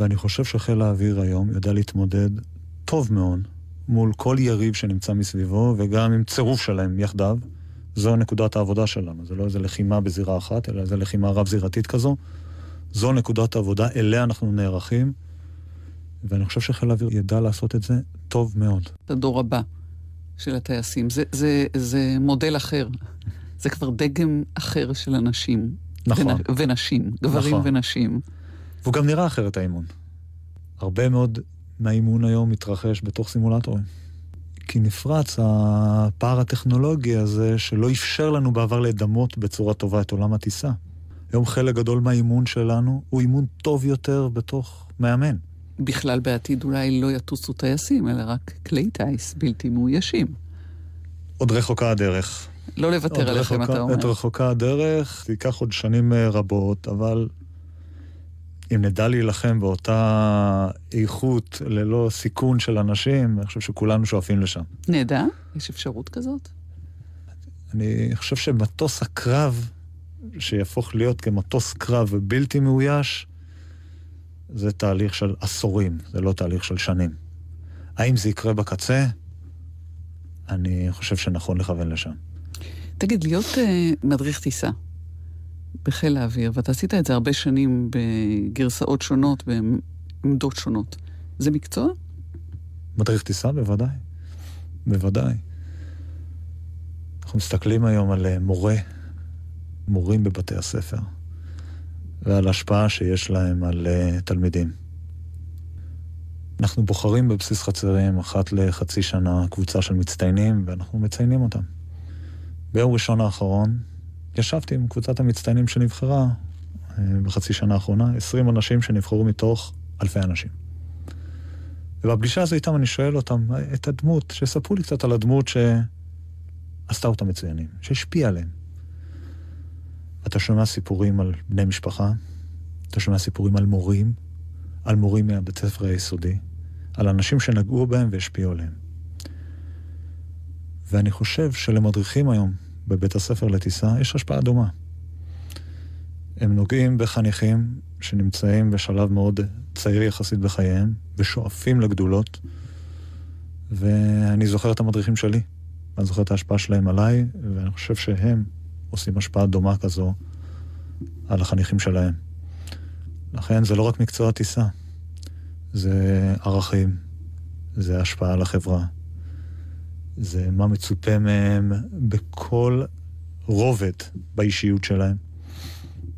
ואני חושב שחיל האוויר היום יודע להתמודד טוב מאוד מול כל יריב שנמצא מסביבו, וגם עם צירוף שלהם יחדיו. זו נקודת העבודה שלנו, זה לא איזה לחימה בזירה אחת, אלא איזה לחימה רב-זירתית כזו. זו נקודת העבודה, אליה אנחנו נערכים, ואני חושב שחיל האוויר ידע לעשות את זה טוב מאוד. הדור הבא של הטייסים, זה, זה, זה מודל אחר. זה כבר דגם אחר של אנשים. נכון. ונ, ונשים, גברים נכון. ונשים. והוא גם נראה אחרת האימון. הרבה מאוד מהאימון היום מתרחש בתוך סימולטורים. כי נפרץ הפער הטכנולוגי הזה שלא אפשר לנו בעבר לדמות בצורה טובה את עולם הטיסה. היום חלק גדול מהאימון שלנו הוא אימון טוב יותר בתוך מאמן. בכלל בעתיד אולי לא יטוסו טייסים, אלא רק כלי טיס בלתי מאוישים. עוד רחוקה הדרך. לא לוותר עליכם, אתה אומר. עוד רחוקה הדרך, זה ייקח עוד שנים אה, רבות, אבל אם נדע להילחם באותה איכות ללא סיכון של אנשים, אני חושב שכולנו שואפים לשם. נדע? יש אפשרות כזאת? אני חושב שמטוס הקרב, שיהפוך להיות כמטוס קרב ובלתי מאויש, זה תהליך של עשורים, זה לא תהליך של שנים. האם זה יקרה בקצה? אני חושב שנכון לכוון לשם. תגיד, להיות uh, מדריך טיסה בחיל האוויר, ואתה עשית את זה הרבה שנים בגרסאות שונות, בעמדות שונות, זה מקצוע? מדריך טיסה? בוודאי. בוודאי. אנחנו מסתכלים היום על מורה, מורים בבתי הספר. ועל ההשפעה שיש להם על uh, תלמידים. אנחנו בוחרים בבסיס חצרים אחת לחצי שנה קבוצה של מצטיינים, ואנחנו מציינים אותם. ביום ראשון האחרון ישבתי עם קבוצת המצטיינים שנבחרה uh, בחצי שנה האחרונה, 20 אנשים שנבחרו מתוך אלפי אנשים. ובפגישה הזו איתם אני שואל אותם את הדמות, שיספרו לי קצת על הדמות שעשתה אותם מצוינים, שהשפיעה עליהם. אתה שומע סיפורים על בני משפחה, אתה שומע סיפורים על מורים, על מורים מהבית ספר היסודי, על אנשים שנגעו בהם והשפיעו עליהם. ואני חושב שלמדריכים היום בבית הספר לטיסה יש השפעה דומה. הם נוגעים בחניכים שנמצאים בשלב מאוד צעיר יחסית בחייהם, ושואפים לגדולות, ואני זוכר את המדריכים שלי, אני זוכר את ההשפעה שלהם עליי, ואני חושב שהם עושים השפעה דומה כזו על החניכים שלהם. לכן זה לא רק מקצוע טיסה, זה ערכים, זה השפעה על החברה, זה מה מצופה מהם בכל רובד באישיות שלהם.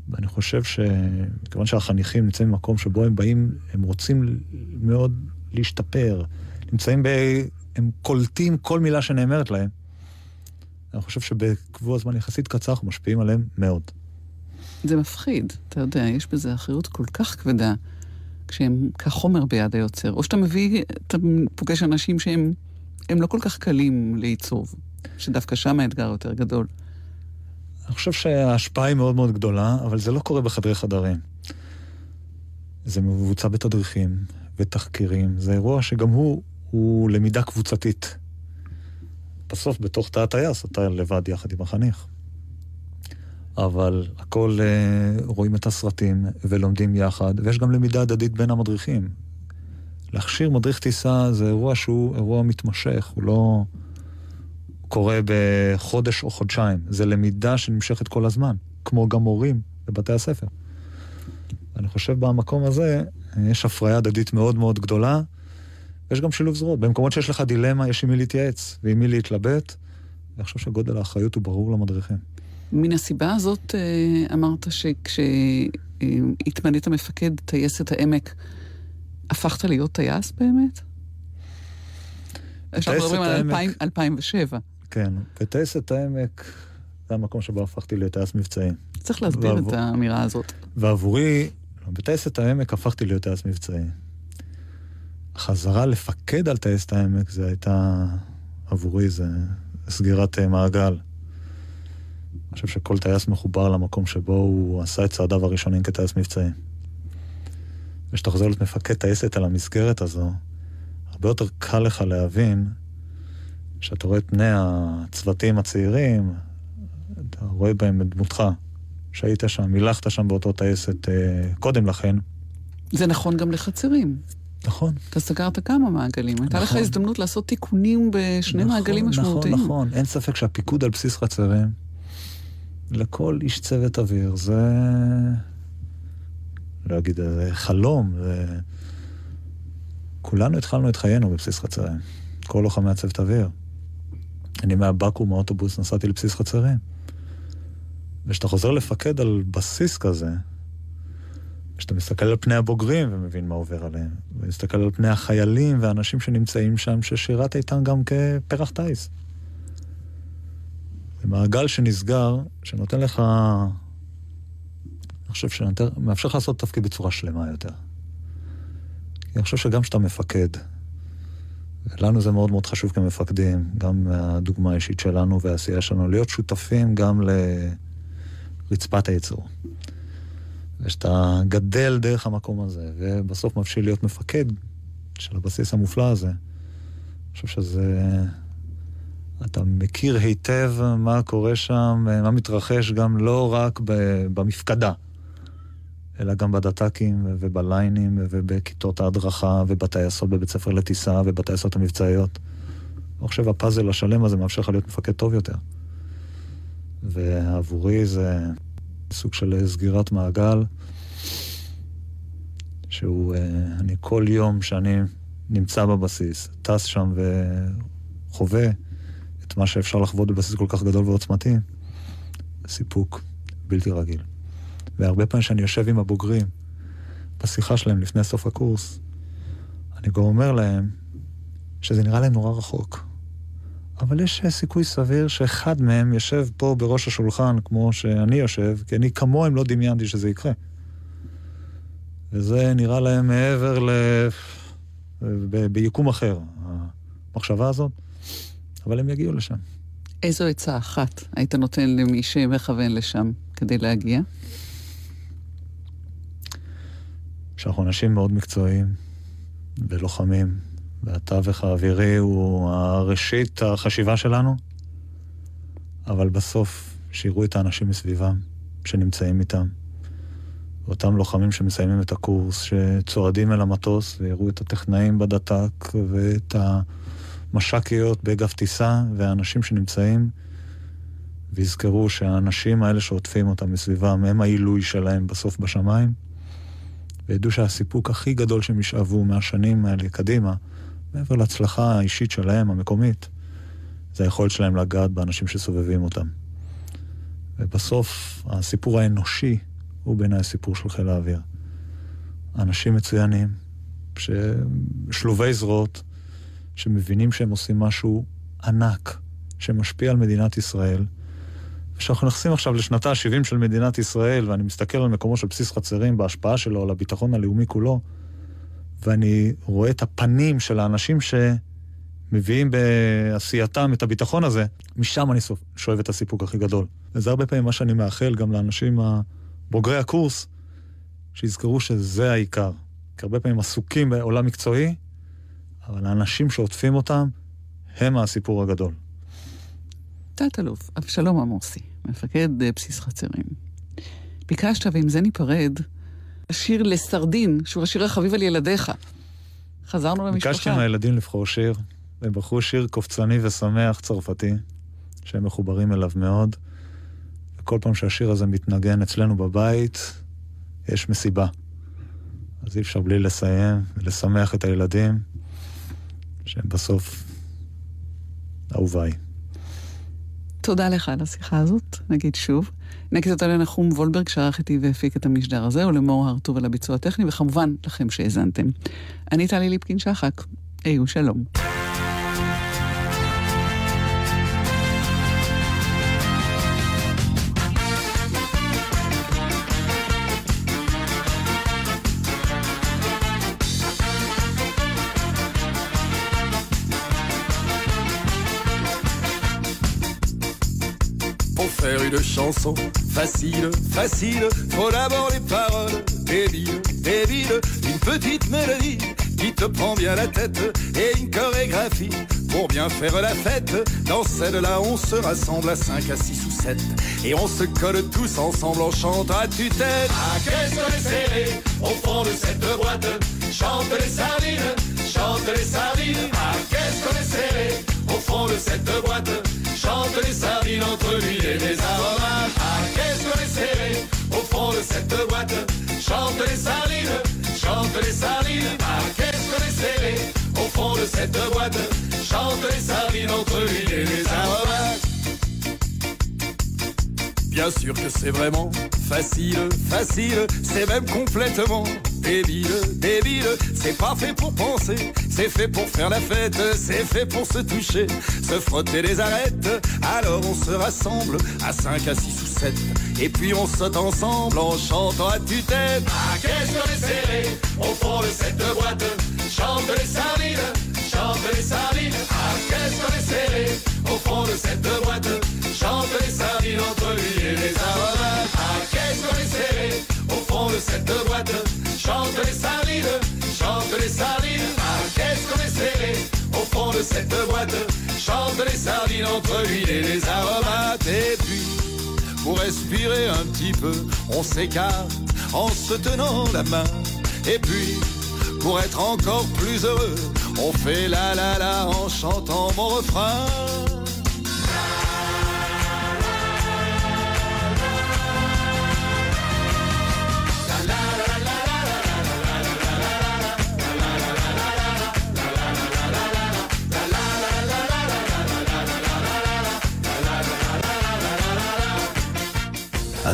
ואני חושב שכיוון שהחניכים נמצאים במקום שבו הם באים, הם רוצים מאוד להשתפר, נמצאים ב... הם קולטים כל מילה שנאמרת להם. אני חושב שבקבוע זמן יחסית קצר אנחנו משפיעים עליהם מאוד. זה מפחיד, אתה יודע, יש בזה אחריות כל כך כבדה, כשהם כחומר ביד היוצר. או שאתה מביא, אתה פוגש אנשים שהם לא כל כך קלים לעיצוב, שדווקא שם האתגר יותר גדול. אני חושב שההשפעה היא מאוד מאוד גדולה, אבל זה לא קורה בחדרי חדרים. זה מבוצע בתדריכים ותחקירים. זה אירוע שגם הוא, הוא למידה קבוצתית. בסוף, בתוך תא הטייס, אתה לבד יחד עם החניך. אבל הכל אה, רואים את הסרטים ולומדים יחד, ויש גם למידה הדדית בין המדריכים. להכשיר מדריך טיסה זה אירוע שהוא אירוע מתמשך, הוא לא קורה בחודש או חודשיים. זה למידה שנמשכת כל הזמן, כמו גם מורים בבתי הספר. אני חושב במקום הזה יש הפריה הדדית מאוד מאוד גדולה, ויש גם שילוב זרועות. במקומות שיש לך דילמה, יש עם מי להתייעץ ועם מי להתלבט, ואני חושב שגודל האחריות הוא ברור למדריכים. מן הסיבה הזאת אה, אמרת שכשהתמנית מפקד טייסת העמק, הפכת להיות טייס באמת? אנחנו מדברים על 2007. כן, בטייסת העמק זה המקום שבו הפכתי לטייס מבצעי. צריך להסביר ועבור... את האמירה הזאת. ועבורי, בטייסת העמק הפכתי להיות טייס מבצעי. החזרה לפקד על טייסת העמק זה הייתה, עבורי זה סגירת אה, מעגל. אני חושב שכל טייס מחובר למקום שבו הוא עשה את צעדיו הראשונים כטייס מבצעי. וכשאתה חוזר להיות מפקד טייסת על המסגרת הזו, הרבה יותר קל לך להבין שאתה רואה את פני הצוותים הצעירים, אתה רואה בהם את דמותך, שהיית שם, מילכת שם באותו טייסת אה, קודם לכן. זה נכון גם לחצרים. נכון. אתה סגרת כמה מעגלים. נכון. הייתה לך נכון. הזדמנות לעשות תיקונים בשני נכון, מעגלים נכון, משמעותיים. נכון, נכון. אין ספק שהפיקוד על בסיס חצרים, לכל איש צוות אוויר, זה... לא אגיד, זה חלום. זה... כולנו התחלנו את חיינו בבסיס חצרים. כל לוחמי הצוות אוויר. אני מהבקו"ם, מהאוטובוס, נסעתי לבסיס חצרים. וכשאתה חוזר לפקד על בסיס כזה, כשאתה מסתכל על פני הבוגרים ומבין מה עובר עליהם, ומסתכל על פני החיילים והאנשים שנמצאים שם, ששירת איתם גם כפרח טיס. זה מעגל שנסגר, שנותן לך, אני חושב שמאפשר לך לעשות תפקיד בצורה שלמה יותר. אני חושב שגם כשאתה מפקד, לנו זה מאוד מאוד חשוב כמפקדים, גם מהדוגמה האישית שלנו והעשייה שלנו, להיות שותפים גם לרצפת הייצור. ושאתה גדל דרך המקום הזה, ובסוף מבשיל להיות מפקד של הבסיס המופלא הזה, אני חושב שזה... אתה מכיר היטב מה קורה שם, מה מתרחש גם לא רק במפקדה, אלא גם בדת"קים ובליינים ובכיתות ההדרכה ובטייסות בבית ספר לטיסה ובטייסות המבצעיות. אני חושב הפאזל השלם הזה מאפשר לך להיות מפקד טוב יותר. ועבורי זה סוג של סגירת מעגל, שהוא, אה, אני כל יום שאני נמצא בבסיס, טס שם וחווה את מה שאפשר לחוות בבסיס כל כך גדול ועוצמתי, סיפוק בלתי רגיל. והרבה פעמים כשאני יושב עם הבוגרים, בשיחה שלהם לפני סוף הקורס, אני גם אומר להם שזה נראה להם נורא רחוק. אבל יש סיכוי סביר שאחד מהם יושב פה בראש השולחן כמו שאני יושב, כי אני כמוהם לא דמיינתי שזה יקרה. וזה נראה להם מעבר ל... ב... ביקום אחר, המחשבה הזאת, אבל הם יגיעו לשם. איזו עצה אחת היית נותן למי שמכוון לשם כדי להגיע? שאנחנו אנשים מאוד מקצועיים ולוחמים והתווך האווירי הוא הראשית החשיבה שלנו, אבל בסוף שיראו את האנשים מסביבם, שנמצאים איתם. אותם לוחמים שמסיימים את הקורס, שצועדים אל המטוס ויראו את הטכנאים בדת"ק ואת המש"קיות באגף טיסה והאנשים שנמצאים ויזכרו שהאנשים האלה שעוטפים אותם מסביבם הם העילוי שלהם בסוף בשמיים וידעו שהסיפוק הכי גדול שהם ישאבו מהשנים האלה קדימה, מעבר להצלחה האישית שלהם, המקומית, זה היכולת שלהם לגעת באנשים שסובבים אותם. ובסוף, הסיפור האנושי הוא בעיניי הסיפור של חיל האוויר. אנשים מצוינים, שלובי זרועות, שמבינים שהם עושים משהו ענק, שמשפיע על מדינת ישראל. כשאנחנו נכנסים עכשיו לשנתה ה-70 של מדינת ישראל, ואני מסתכל על מקומו של בסיס חצרים בהשפעה שלו על הביטחון הלאומי כולו, ואני רואה את הפנים של האנשים שמביאים בעשייתם את הביטחון הזה, משם אני שואב את הסיפוק הכי גדול. וזה הרבה פעמים מה שאני מאחל גם לאנשים בוגרי הקורס, שיזכרו שזה העיקר. כי הרבה פעמים עסוקים בעולם מקצועי, אבל האנשים שעוטפים אותם, הם הסיפור הגדול. תת-אלוף אבשלום עמוסי, מפקד אה, בסיס חצרים. ביקשת, ועם זה ניפרד, השיר לסרדין, שהוא השיר החביב על ילדיך. חזרנו למשפחה. ביקשתי מהילדים לבחור שיר, הם בחרו שיר קופצני ושמח צרפתי, שהם מחוברים אליו מאוד. וכל פעם שהשיר הזה מתנגן אצלנו בבית, יש מסיבה. אז אי אפשר בלי לסיים ולשמח את הילדים, שהם בסוף אהוביי. תודה לך על השיחה הזאת, נגיד שוב. נגיד תודה לנחום וולברג שערך איתי והפיק את המשדר הזה, ולמור הרטוב על הביצוע הטכני, וכמובן לכם שהאזנתם. אני טלי ליפקין שחק, היו שלום. De chansons facile, facile. Faut d'abord les paroles débiles, débiles. Une petite mélodie qui te prend bien la tête et une chorégraphie pour bien faire la fête. Dans celle-là, on se rassemble à 5, à 6 ou 7 et on se colle tous ensemble en chantant à tue-tête. Ah, qu'est-ce serré au fond de cette boîte entre l'huile et les aromates. Ah, qu'est-ce qu'on est serré au fond de cette boîte. Chante les sardines, chante les sardines. Ah, qu'est-ce qu'on est serré au fond de cette boîte. Chante les sardines entre l'huile et les aromates. Bien sûr que c'est vraiment facile, facile, c'est même complètement débile, débile. C'est pas fait pour penser, c'est fait pour faire la fête, c'est fait pour se toucher, se frotter les arêtes. Alors on se rassemble à 5, à 6 ou 7, et puis on saute ensemble en chantant à tue-tête. Ah, qu'est-ce qu'on est serré au fond de cette boîte Chante les sardines, chante les sardines. Ah, qu'est-ce qu'on est au fond de cette boîte Chante les sardines entre lui et les aromates. Ah, qu'est-ce qu'on est serré au fond de cette boîte Chante les sardines, chante les sardines. Ah, qu'est-ce qu'on est serré au fond de cette boîte. Chante les sardines entre l'huile et les aromates. Et puis, pour respirer un petit peu, on s'écarte en se tenant la main. Et puis, pour être encore plus heureux, on fait la la la en chantant mon refrain.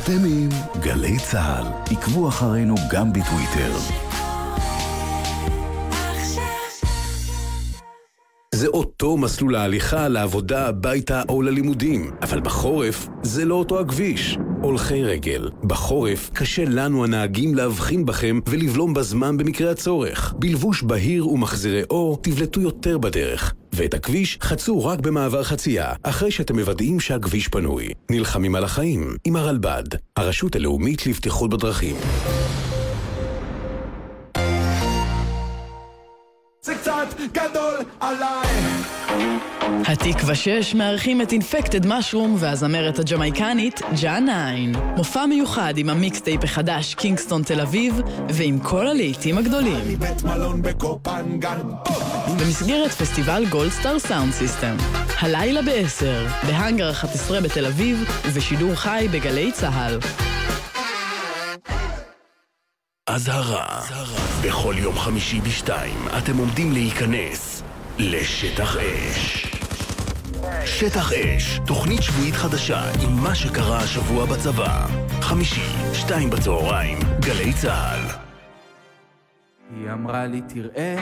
אתם עם גלי צה"ל. עקבו אחרינו גם בטוויטר. זה אותו מסלול ההליכה לעבודה, הביתה או ללימודים, אבל בחורף זה לא אותו הכביש. הולכי רגל, בחורף קשה לנו הנהגים להבחין בכם ולבלום בזמן במקרה הצורך. בלבוש בהיר ומחזירי אור תבלטו יותר בדרך. ואת הכביש חצו רק במעבר חצייה, אחרי שאתם מוודאים שהכביש פנוי. נלחמים על החיים עם הרלב"ד, הרשות הלאומית לבטיחות בדרכים. גדול עליי התקווה 6 מארחים את Infected Mushroom והזמרת הג'מייקנית ג'ה 9. מופע מיוחד עם ה mixtape החדש קינגסטון תל אביב ועם כל הלהיטים הגדולים. במסגרת פסטיבל גולדסטאר Sound System. הלילה ב-10, בהאנגר 11 בתל אביב ובשידור חי בגלי צה"ל. אזהרה, בכל יום חמישי בשתיים אתם עומדים להיכנס לשטח אש. שטח אש, תוכנית שבועית חדשה עם מה שקרה השבוע בצבא. חמישי, שתיים בצהריים, גלי צה"ל. היא אמרה לי, תראה,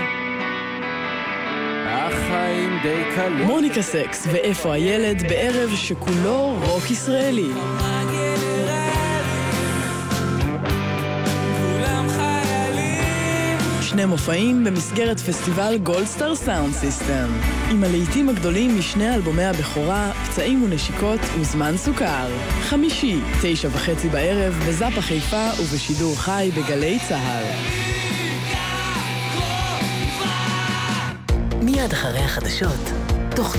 החיים די קלים. מוניקה סקס ואיפה הילד בערב שכולו רוק ישראלי. שני מופעים במסגרת פסטיבל גולדסטאר Sound System. עם הלהיטים הגדולים משני אלבומי הבכורה, פצעים ונשיקות וזמן סוכר. חמישי, תשע וחצי בערב, בזאפה חיפה ובשידור חי בגלי צה"ל. מיד אחרי החדשות,